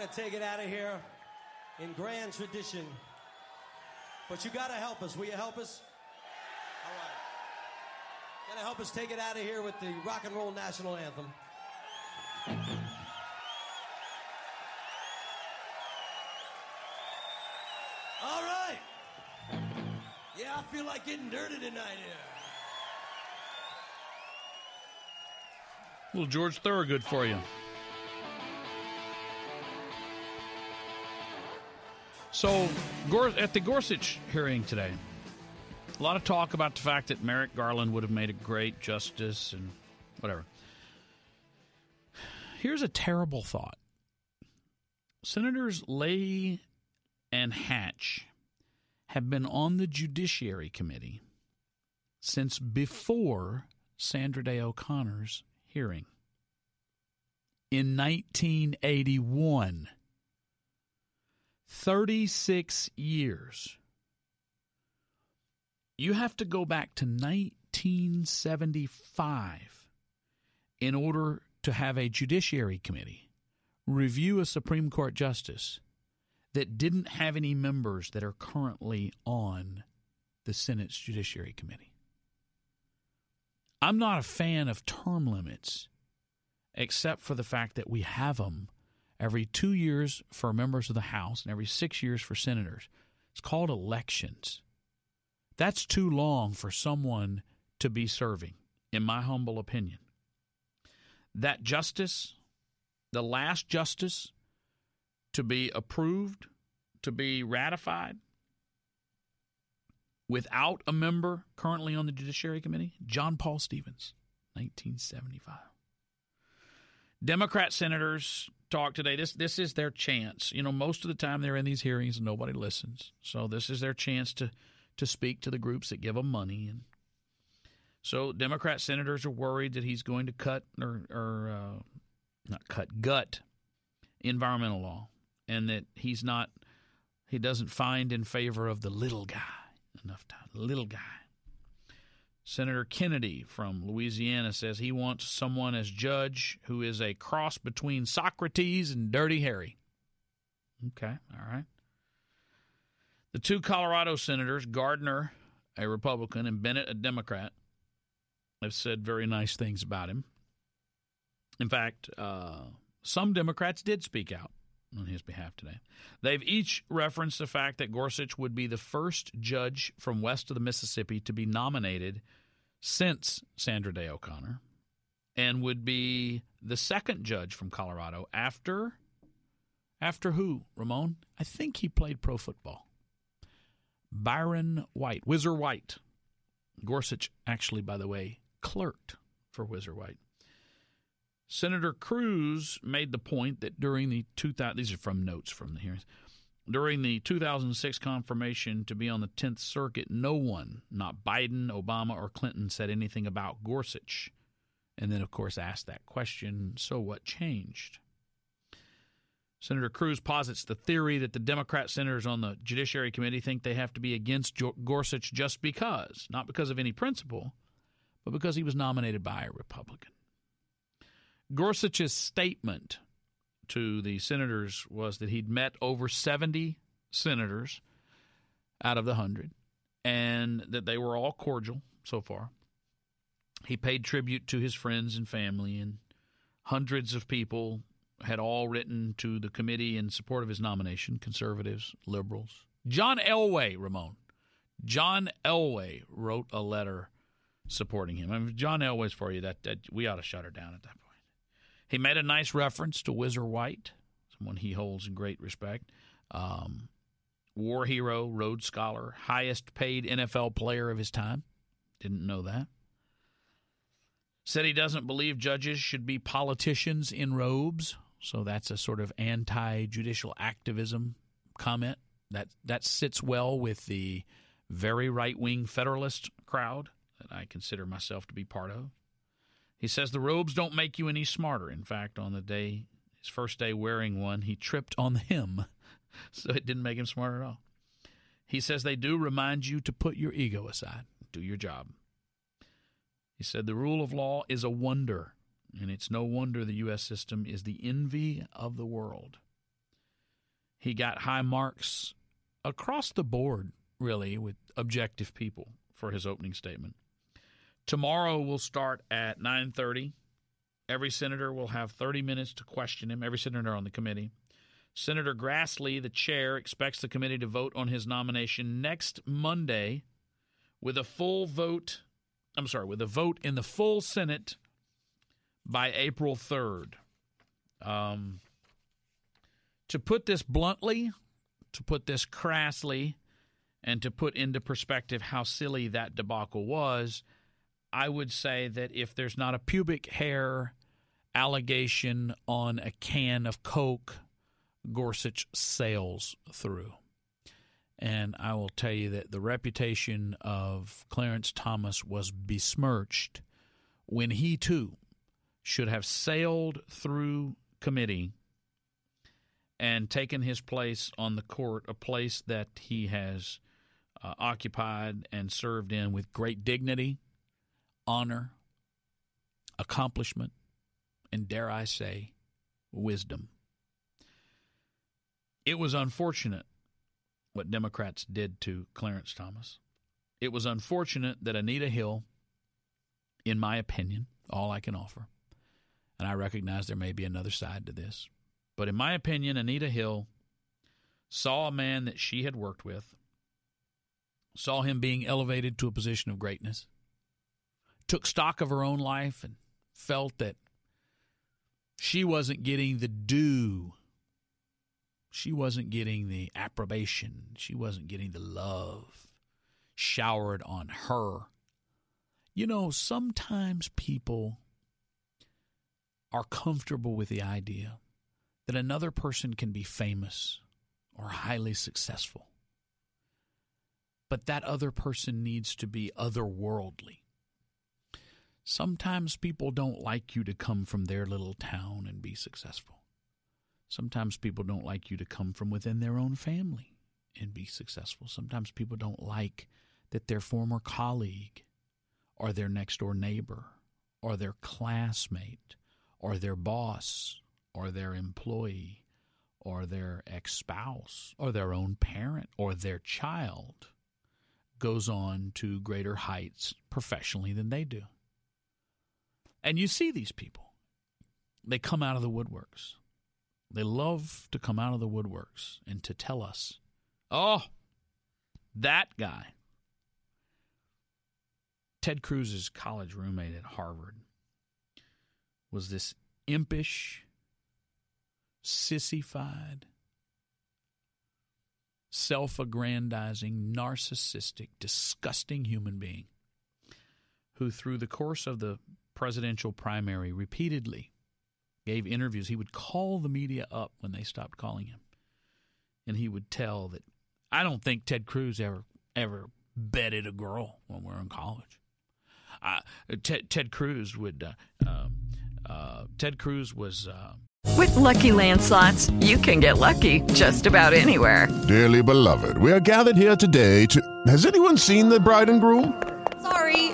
Going to take it out of here in grand tradition. But you got to help us. Will you help us? All right. Going to help us take it out of here with the rock and roll national anthem. All right. Yeah, I feel like getting dirty tonight here. Little George Thorogood for you. So, at the Gorsuch hearing today, a lot of talk about the fact that Merrick Garland would have made a great justice and whatever. Here's a terrible thought Senators Leahy and Hatch have been on the Judiciary Committee since before Sandra Day O'Connor's hearing in 1981. 36 years. You have to go back to 1975 in order to have a Judiciary Committee review a Supreme Court justice that didn't have any members that are currently on the Senate's Judiciary Committee. I'm not a fan of term limits, except for the fact that we have them every two years for members of the House and every six years for senators. It's called elections. That's too long for someone to be serving, in my humble opinion. That justice, the last justice to be approved, to be ratified, without a member currently on the Judiciary Committee, John Paul Stevens, 1975. Democrat senators talk today. This this is their chance. You know, most of the time they're in these hearings and nobody listens. So this is their chance to to speak to the groups that give them money and so Democrat senators are worried that he's going to cut or, or uh, not cut gut environmental law and that he's not he doesn't find in favor of the little guy enough time little guy Senator Kennedy from Louisiana says he wants someone as judge who is a cross between Socrates and Dirty Harry. Okay, all right. The two Colorado senators, Gardner, a Republican, and Bennet, a Democrat, have said very nice things about him. In fact, uh, some Democrats did speak out on his behalf today. They've each referenced the fact that Gorsuch would be the first judge from west of the Mississippi to be nominated since Sandra Day O'Connor and would be the second judge from Colorado after after who, Ramon? I think he played pro football. Byron White, Whizzer White. Gorsuch actually, by the way, clerked for Whizzer White. Senator Cruz made the point that during the 2000 these are from notes from the hearings during the 2006 confirmation to be on the 10th Circuit, no one, not Biden, Obama, or Clinton, said anything about Gorsuch. And then, of course, asked that question so what changed? Senator Cruz posits the theory that the Democrat senators on the Judiciary Committee think they have to be against Gorsuch just because, not because of any principle, but because he was nominated by a Republican. Gorsuch's statement to the senators was that he'd met over 70 senators out of the 100 and that they were all cordial so far. He paid tribute to his friends and family, and hundreds of people had all written to the committee in support of his nomination conservatives, liberals. John Elway, Ramon. John Elway wrote a letter supporting him. I mean, John Elway's for you. That, that we ought to shut her down at that. He made a nice reference to Whizzer White, someone he holds in great respect. Um, war hero, Rhodes Scholar, highest paid NFL player of his time. Didn't know that. Said he doesn't believe judges should be politicians in robes. So that's a sort of anti judicial activism comment. That, that sits well with the very right wing Federalist crowd that I consider myself to be part of. He says the robes don't make you any smarter. In fact, on the day, his first day wearing one, he tripped on the hem, so it didn't make him smart at all. He says they do remind you to put your ego aside, do your job. He said the rule of law is a wonder, and it's no wonder the U.S. system is the envy of the world. He got high marks across the board, really, with objective people for his opening statement. Tomorrow will start at 9:30. Every senator will have 30 minutes to question him, every senator on the committee. Senator Grassley, the chair, expects the committee to vote on his nomination next Monday with a full vote, I'm sorry, with a vote in the full Senate by April 3rd. Um, to put this bluntly, to put this crassly, and to put into perspective how silly that debacle was, I would say that if there's not a pubic hair allegation on a can of Coke, Gorsuch sails through. And I will tell you that the reputation of Clarence Thomas was besmirched when he too should have sailed through committee and taken his place on the court, a place that he has uh, occupied and served in with great dignity, honor, accomplishment, and dare I say, wisdom. It was unfortunate what Democrats did to Clarence Thomas. It was unfortunate that Anita Hill, in my opinion, all I can offer, and I recognize there may be another side to this, but in my opinion, Anita Hill saw a man that she had worked with, saw him being elevated to a position of greatness, took stock of her own life, and felt that she wasn't getting the due. She wasn't getting the approbation. She wasn't getting the love showered on her. You know, sometimes people are comfortable with the idea that another person can be famous or highly successful, but that other person needs to be otherworldly. Sometimes people don't like you to come from their little town and be successful. Sometimes people don't like you to come from within their own family and be successful. Sometimes people don't like that their former colleague or their next door neighbor or their classmate or their boss or their employee or their ex spouse or their own parent or their child goes on to greater heights professionally than they do. And you see these people. They come out of the woodworks. They love to come out of the woodworks and to tell us, oh, that guy. Ted Cruz's college roommate at Harvard was this impish, sissified, self aggrandizing, narcissistic, disgusting human being who, through the course of the presidential primary, repeatedly gave interviews. He would call the media up when they stopped calling him, and he would tell that I don't think Ted Cruz ever ever betted a girl when we were in college. Uh, Ted, Ted Cruz would. Uh, um, uh, Ted Cruz was. Uh, With Lucky Land slots, you can get lucky just about anywhere. Dearly beloved, we are gathered here today to. Has anyone seen the bride and groom?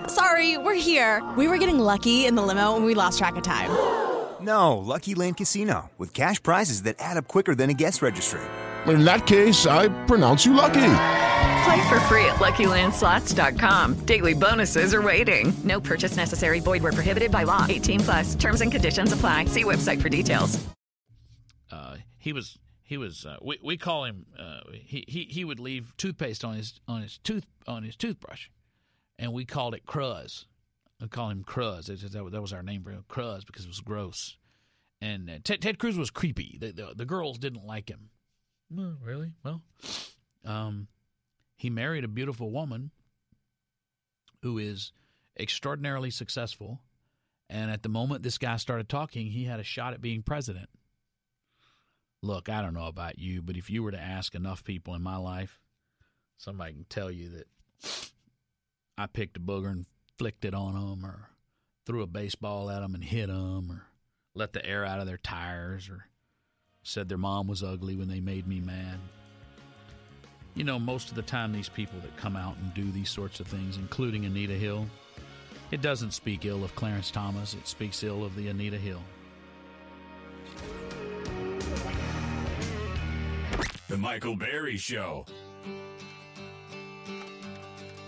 Sorry, sorry, we're here. We were getting lucky in the limo and we lost track of time. No, Lucky Land Casino, with cash prizes that add up quicker than a guest registry. In that case, I pronounce you lucky. Play for free at LuckyLandSlots.com. Daily bonuses are waiting. No purchase necessary. Void where prohibited by law. 18 plus. Terms and conditions apply. See website for details. Uh, he was he was uh, we we call him uh, he, he he would leave toothpaste on his on his tooth on his toothbrush, and we called it Cruz. We call him Cruz. That, was our name for him, Cruz, because it was gross. And uh, Ted, Ted Cruz was creepy. The, the, the girls didn't like him. No, really? Well, um, he married a beautiful woman who is extraordinarily successful. And at the moment this guy started talking, he had a shot at being president. Look, I don't know about you, but if you were to ask enough people in my life, somebody can tell you that I picked a booger and flicked it on them, or threw a baseball at them and hit them, or let the air out of their tires, or said their mom was ugly when they made me mad. You know, most of the time, these people that come out and do these sorts of things, including Anita Hill, it doesn't speak ill of Clarence Thomas, it speaks ill of the Anita Hill. The Michael Berry Show.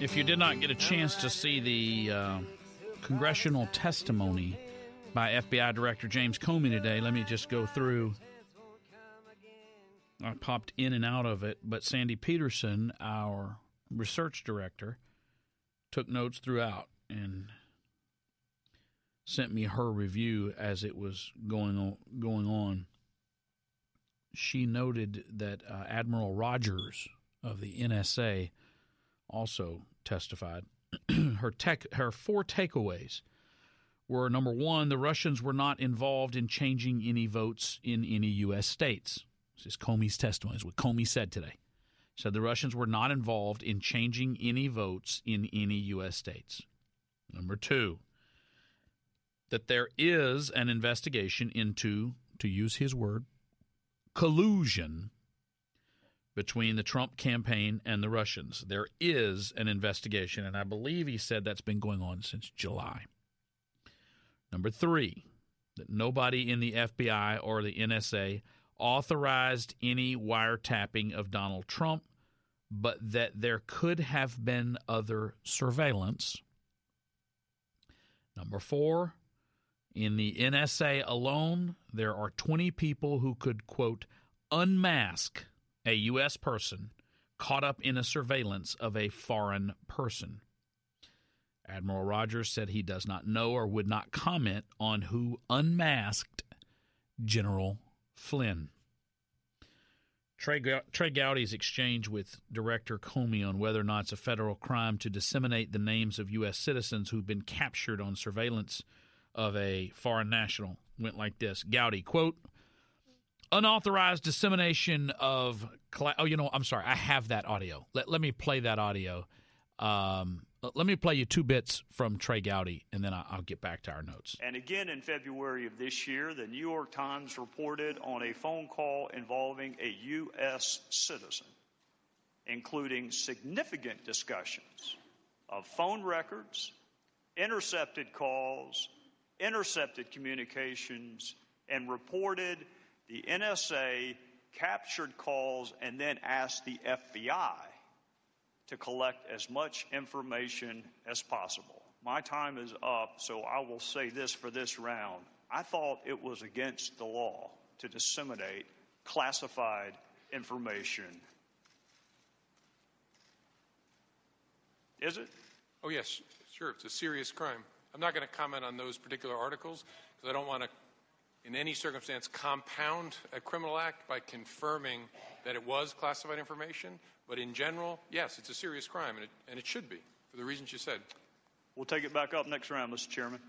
If you did not get a chance to see the uh, congressional testimony by FBI Director James Comey today, let me just go through. I popped in and out of it, but Sandy Peterson, our research director, took notes throughout and sent me her review as it was going on. Going on. She noted that uh, Admiral Rogers of the NSA also testified. her tech, her four takeaways were number one: the Russians were not involved in changing any votes in any U.S. states. This is Comey's testimony. Is what Comey said today said the Russians were not involved in changing any votes in any U.S. states. Number two, that there is an investigation into, to use his word, collusion between the Trump campaign and the Russians. There is an investigation, and I believe he said that's been going on since July. Number three, that nobody in the FBI or the NSA authorized any wiretapping of Donald Trump, but that there could have been other surveillance. Number four, in the NSA alone, there are 20 people who could, quote, unmask a U.S. person caught up in a surveillance of a foreign person. Admiral Rogers said he does not know or would not comment on who unmasked General Flynn. Trey, Trey Gowdy's exchange with Director Comey on whether or not it's a federal crime to disseminate the names of U.S. citizens who've been captured on surveillance of a foreign national went like this Gowdy, quote, unauthorized dissemination of. oh, you know, I'm sorry. I have that audio. Let, let me play that audio. Um, let me play you two bits from Trey Gowdy, and then I'll get back to our notes. And again, in February of this year, the New York Times reported on a phone call involving a U.S. citizen, including significant discussions of phone records, intercepted calls, intercepted communications, and reported the NSA captured calls and then asked the FBI to collect as much information as possible. My time is up, so I will say this for this round. I thought it was against the law to disseminate classified information. Is it? Oh, yes, sure. It's a serious crime. I'm not going to comment on those particular articles because I don't want to, in any circumstance, compound a criminal act by confirming that it was classified information. But in general, yes, it's a serious crime, and it, and it should be for the reasons you said. We'll take it back up next round, Mr. Chairman.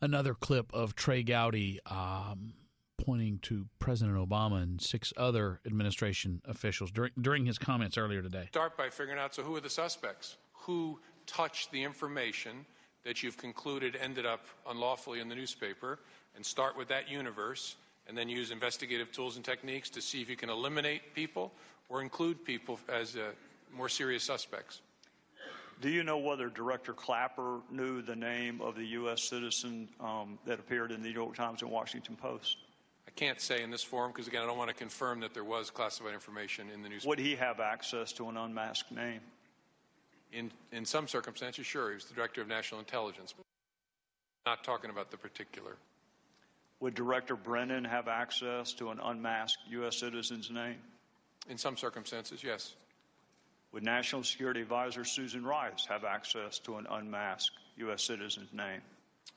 Another clip of Trey Gowdy um, pointing to President Obama and six other administration officials during, during his comments earlier today. Start by figuring out so who are the suspects? Who touched the information that you've concluded ended up unlawfully in the newspaper and start with that universe and then use investigative tools and techniques to see if you can eliminate people or include people as uh, more serious suspects. Do you know whether Director Clapper knew the name of the U.S. citizen um, that appeared in the New York Times and Washington Post? I can't say in this forum because, again, I don't want to confirm that there was classified information in the newspaper. Would he have access to an unmasked name? In, in some circumstances, sure. He was the Director of National Intelligence. Not talking about the particular. Would Director Brennan have access to an unmasked U.S. citizen's name? In some circumstances, yes. Would National Security Advisor Susan Rice have access to an unmasked U.S. citizen's name?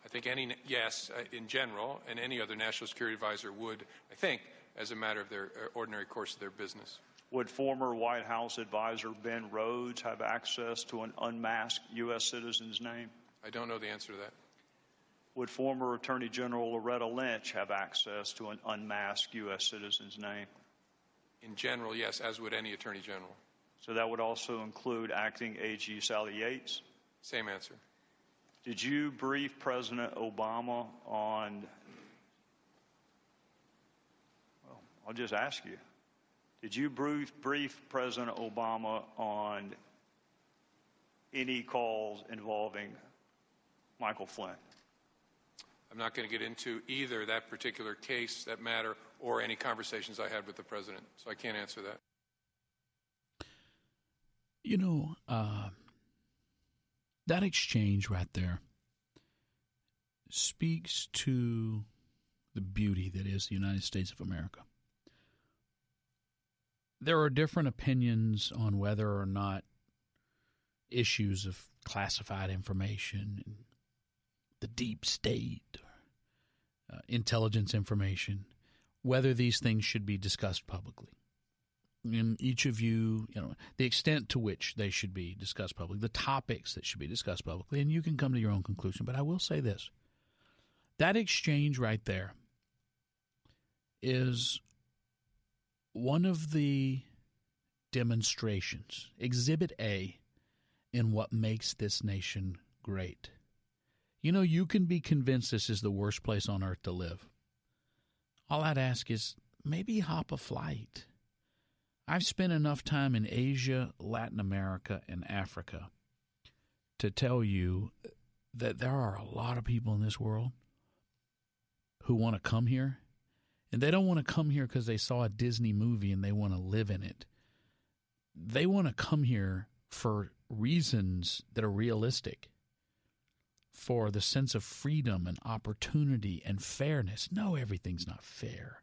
I think any, yes, uh, in general, and any other national security advisor would, I think, as a matter of their uh, ordinary course of their business. Would former White House advisor Ben Rhodes have access to an unmasked U.S. citizen's name? I don't know the answer to that. Would former Attorney General Loretta Lynch have access to an unmasked U.S. citizen's name? In general, yes, as would any Attorney General. So that would also include acting AG Sally Yates? Same answer. Did you brief President Obama on, well, I'll just ask you, did you brief, brief President Obama on any calls involving Michael Flynn? I'm not going to get into either that particular case, that matter, or any conversations I had with the president, so I can't answer that. You know, uh, that exchange right there speaks to the beauty that is the United States of America. There are different opinions on whether or not issues of classified information and the deep state, uh, intelligence information, whether these things should be discussed publicly and each of you, you know, the extent to which they should be discussed publicly, the topics that should be discussed publicly, and you can come to your own conclusion. But I will say this that exchange right there is one of the demonstrations, Exhibit A, in what makes this nation great. You know, you can be convinced this is the worst place on earth to live. All I'd ask is maybe hop a flight I've spent enough time in Asia, Latin America, and Africa to tell you that there are a lot of people in this world who want to come here. And they don't want to come here because they saw a Disney movie and they want to live in it. They want to come here for reasons that are realistic, for the sense of freedom and opportunity and fairness. No, everything's not fair.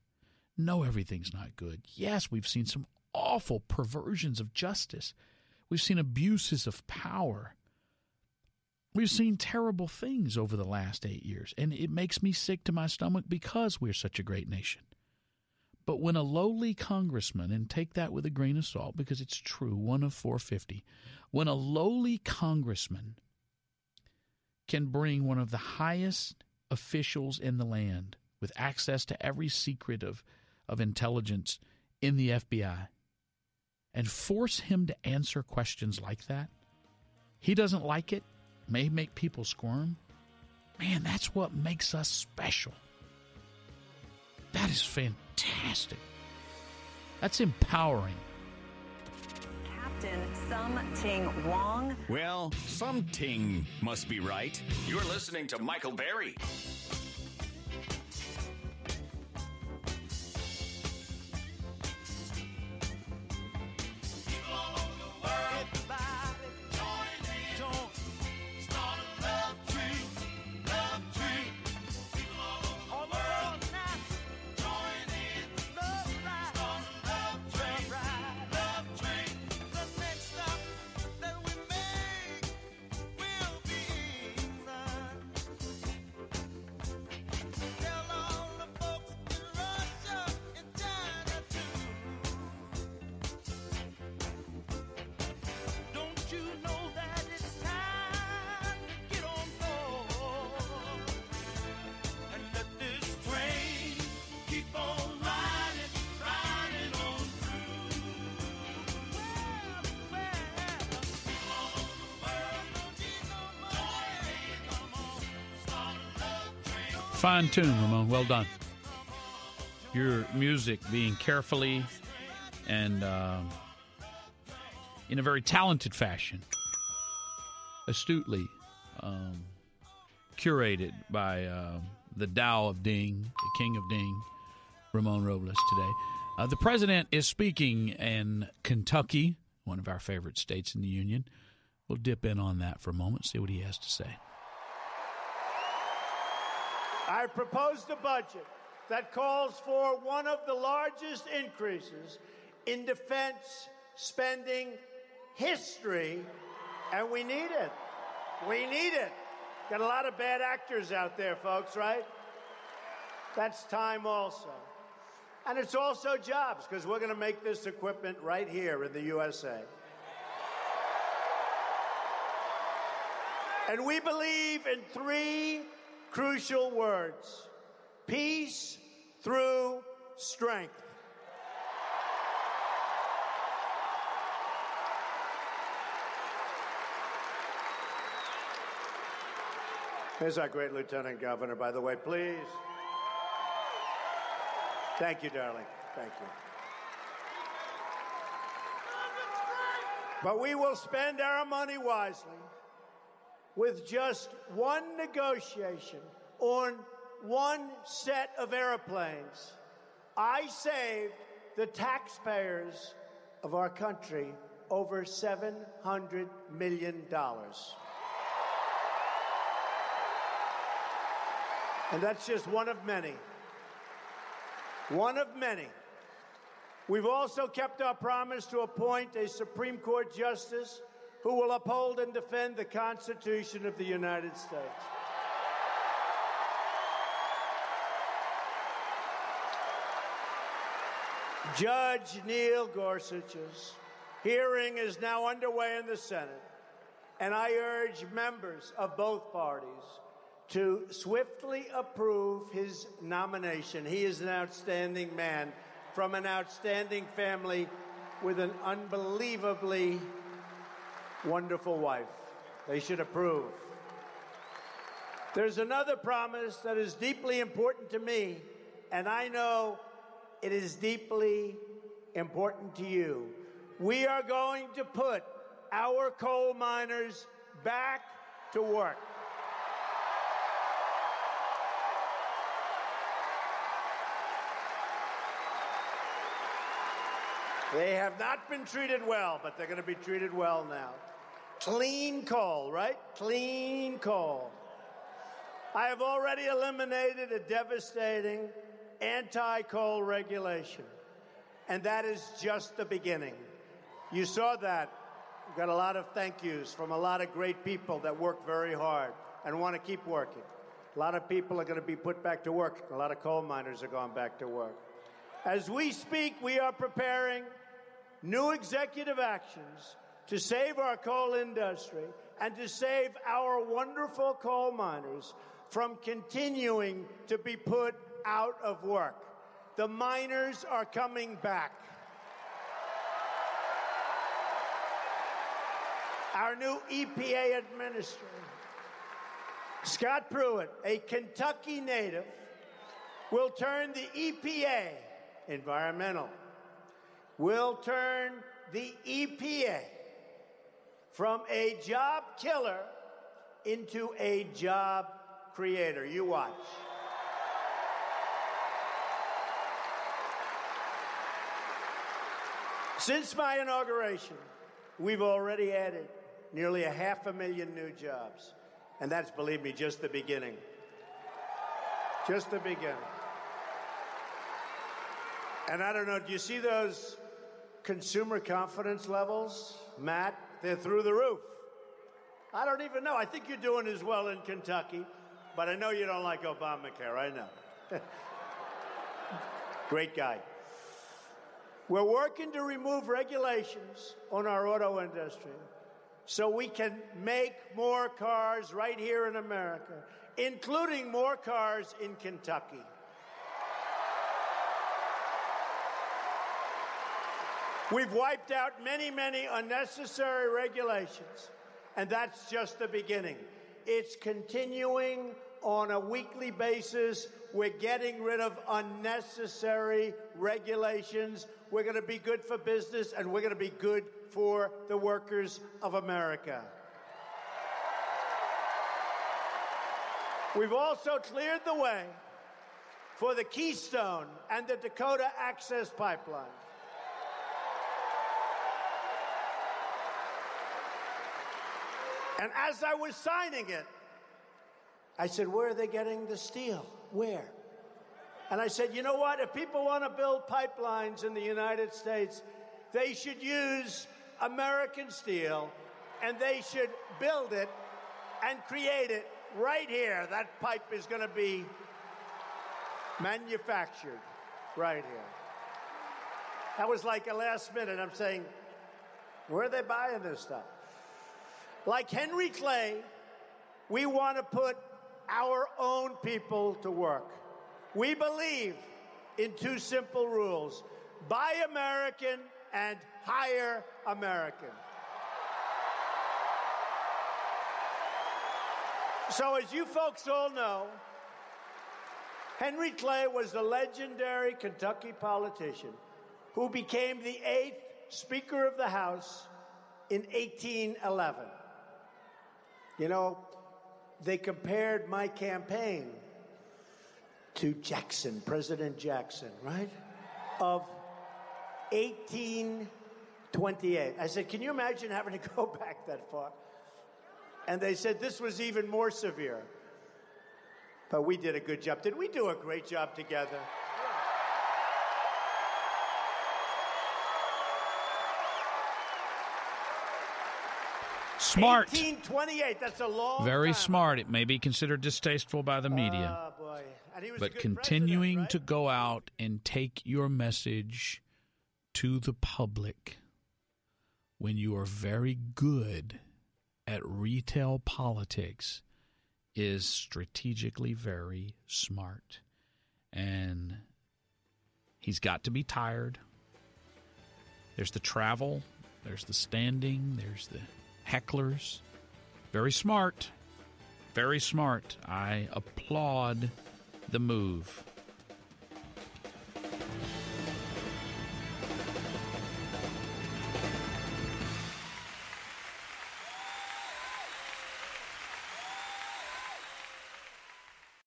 No, everything's not good. Yes, we've seen some awful perversions of justice. We've seen abuses of power. We've seen terrible things over the last eight years, and it makes me sick to my stomach because we're such a great nation. But when a lowly congressman, and take that with a grain of salt because it's true, one of 450, when a lowly congressman can bring one of the highest officials in the land with access to every secret of, of intelligence in the FBI and force him to answer questions like that, he doesn't like it, may make people squirm. Man, that's what makes us special. That is fantastic. That's empowering. Captain Sum Ting Wong. Well, some ting must be right. You're listening to Michael Berry. Fine tune, Ramon. Well done. Your music being carefully and uh, in a very talented fashion, astutely um, curated by uh, the Tao of Ding, the King of Ding, Ramon Robles today. Uh, the president is speaking in Kentucky, one of our favorite states in the Union. We'll dip in on that for a moment, see what he has to say. I proposed a budget that calls for one of the largest increases in defense spending history, and we need it. We need it. Got a lot of bad actors out there, folks, right? That's time also. And it's also jobs, because we're going to make this equipment right here in the USA. And we believe in three crucial words peace through strength. Here's our great Lieutenant Governor, by the way, please. Thank you, darling. Thank you. But we will spend our money wisely with just one negotiation on one set of airplanes. I saved the taxpayers of our country over $700 million. And that's just one of many. One of many. We've also kept our promise to appoint a Supreme Court justice who will uphold and defend the Constitution of the United States. Judge Neil Gorsuch's hearing is now underway in the Senate, and I urge members of both parties to swiftly approve his nomination. He is an outstanding man from an outstanding family with an unbelievably wonderful wife. They should approve. There's another promise that is deeply important to me, and I know it is deeply important to you. We are going to put our coal miners back to work. They have not been treated well, but they're going to be treated well now. Clean coal, right? Clean coal. I have already eliminated a devastating anti coal regulation, and that is just the beginning. You saw that. We got a lot of thank yous from a lot of great people that work very hard and want to keep working. A lot of people are going to be put back to work. A lot of coal miners are going back to work. As we speak, we are preparing new executive actions to save our coal industry and to save our wonderful coal miners from continuing to be put out of work. The miners are coming back. Our new EPA administrator, Scott Pruitt, a Kentucky native, will turn the EPA, environmental, will turn the EPA from a job killer into a job creator. You watch. Since my inauguration, we've already added nearly a half a million new jobs. And that's, believe me, just the beginning. Just the beginning. And I don't know, do you see those consumer confidence levels, Matt? They're through the roof. I don't even know. I think you're doing as well in Kentucky, but I know you don't like Obamacare. I know. Great guy. We're working to remove regulations on our auto industry so we can make more cars right here in America, including more cars in Kentucky. We've wiped out many, many unnecessary regulations, and that's just the beginning. It's continuing on a weekly basis. We're getting rid of unnecessary regulations. We're going to be good for business and we're going to be good for the workers of America. We've also cleared the way for the Keystone and the Dakota Access Pipeline. And as I was signing it, I said, Where are they getting the steel? Where? And I said, You know what? If people want to build pipelines in the United States, they should use American steel and they should build it and create it right here. That pipe is going to be manufactured right here. That was like a last minute. I'm saying, where are they buying this stuff? Like Henry Clay, we want to put our own people to work. We believe in two simple rules buy American and hire American. So, as you folks all know, Henry Clay was the legendary Kentucky politician who became the eighth Speaker of the House in 1811. You know, they compared my campaign to Jackson, President Jackson, right? Of 1828. I said, Can you imagine having to go back that far? And they said this was even more severe. But we did a good job. Did we do a great job together? Smart. 1828. That's a long Very time. smart. It may be considered distasteful by the ah, media. Oh, boy. And he was but continuing president, to go out and take your message to the public when you are very good at retail politics is strategically very smart. And he's got to be tired. There's the travel, there's the standing, there's the hecklers. Very smart. Very smart. I applaud the move.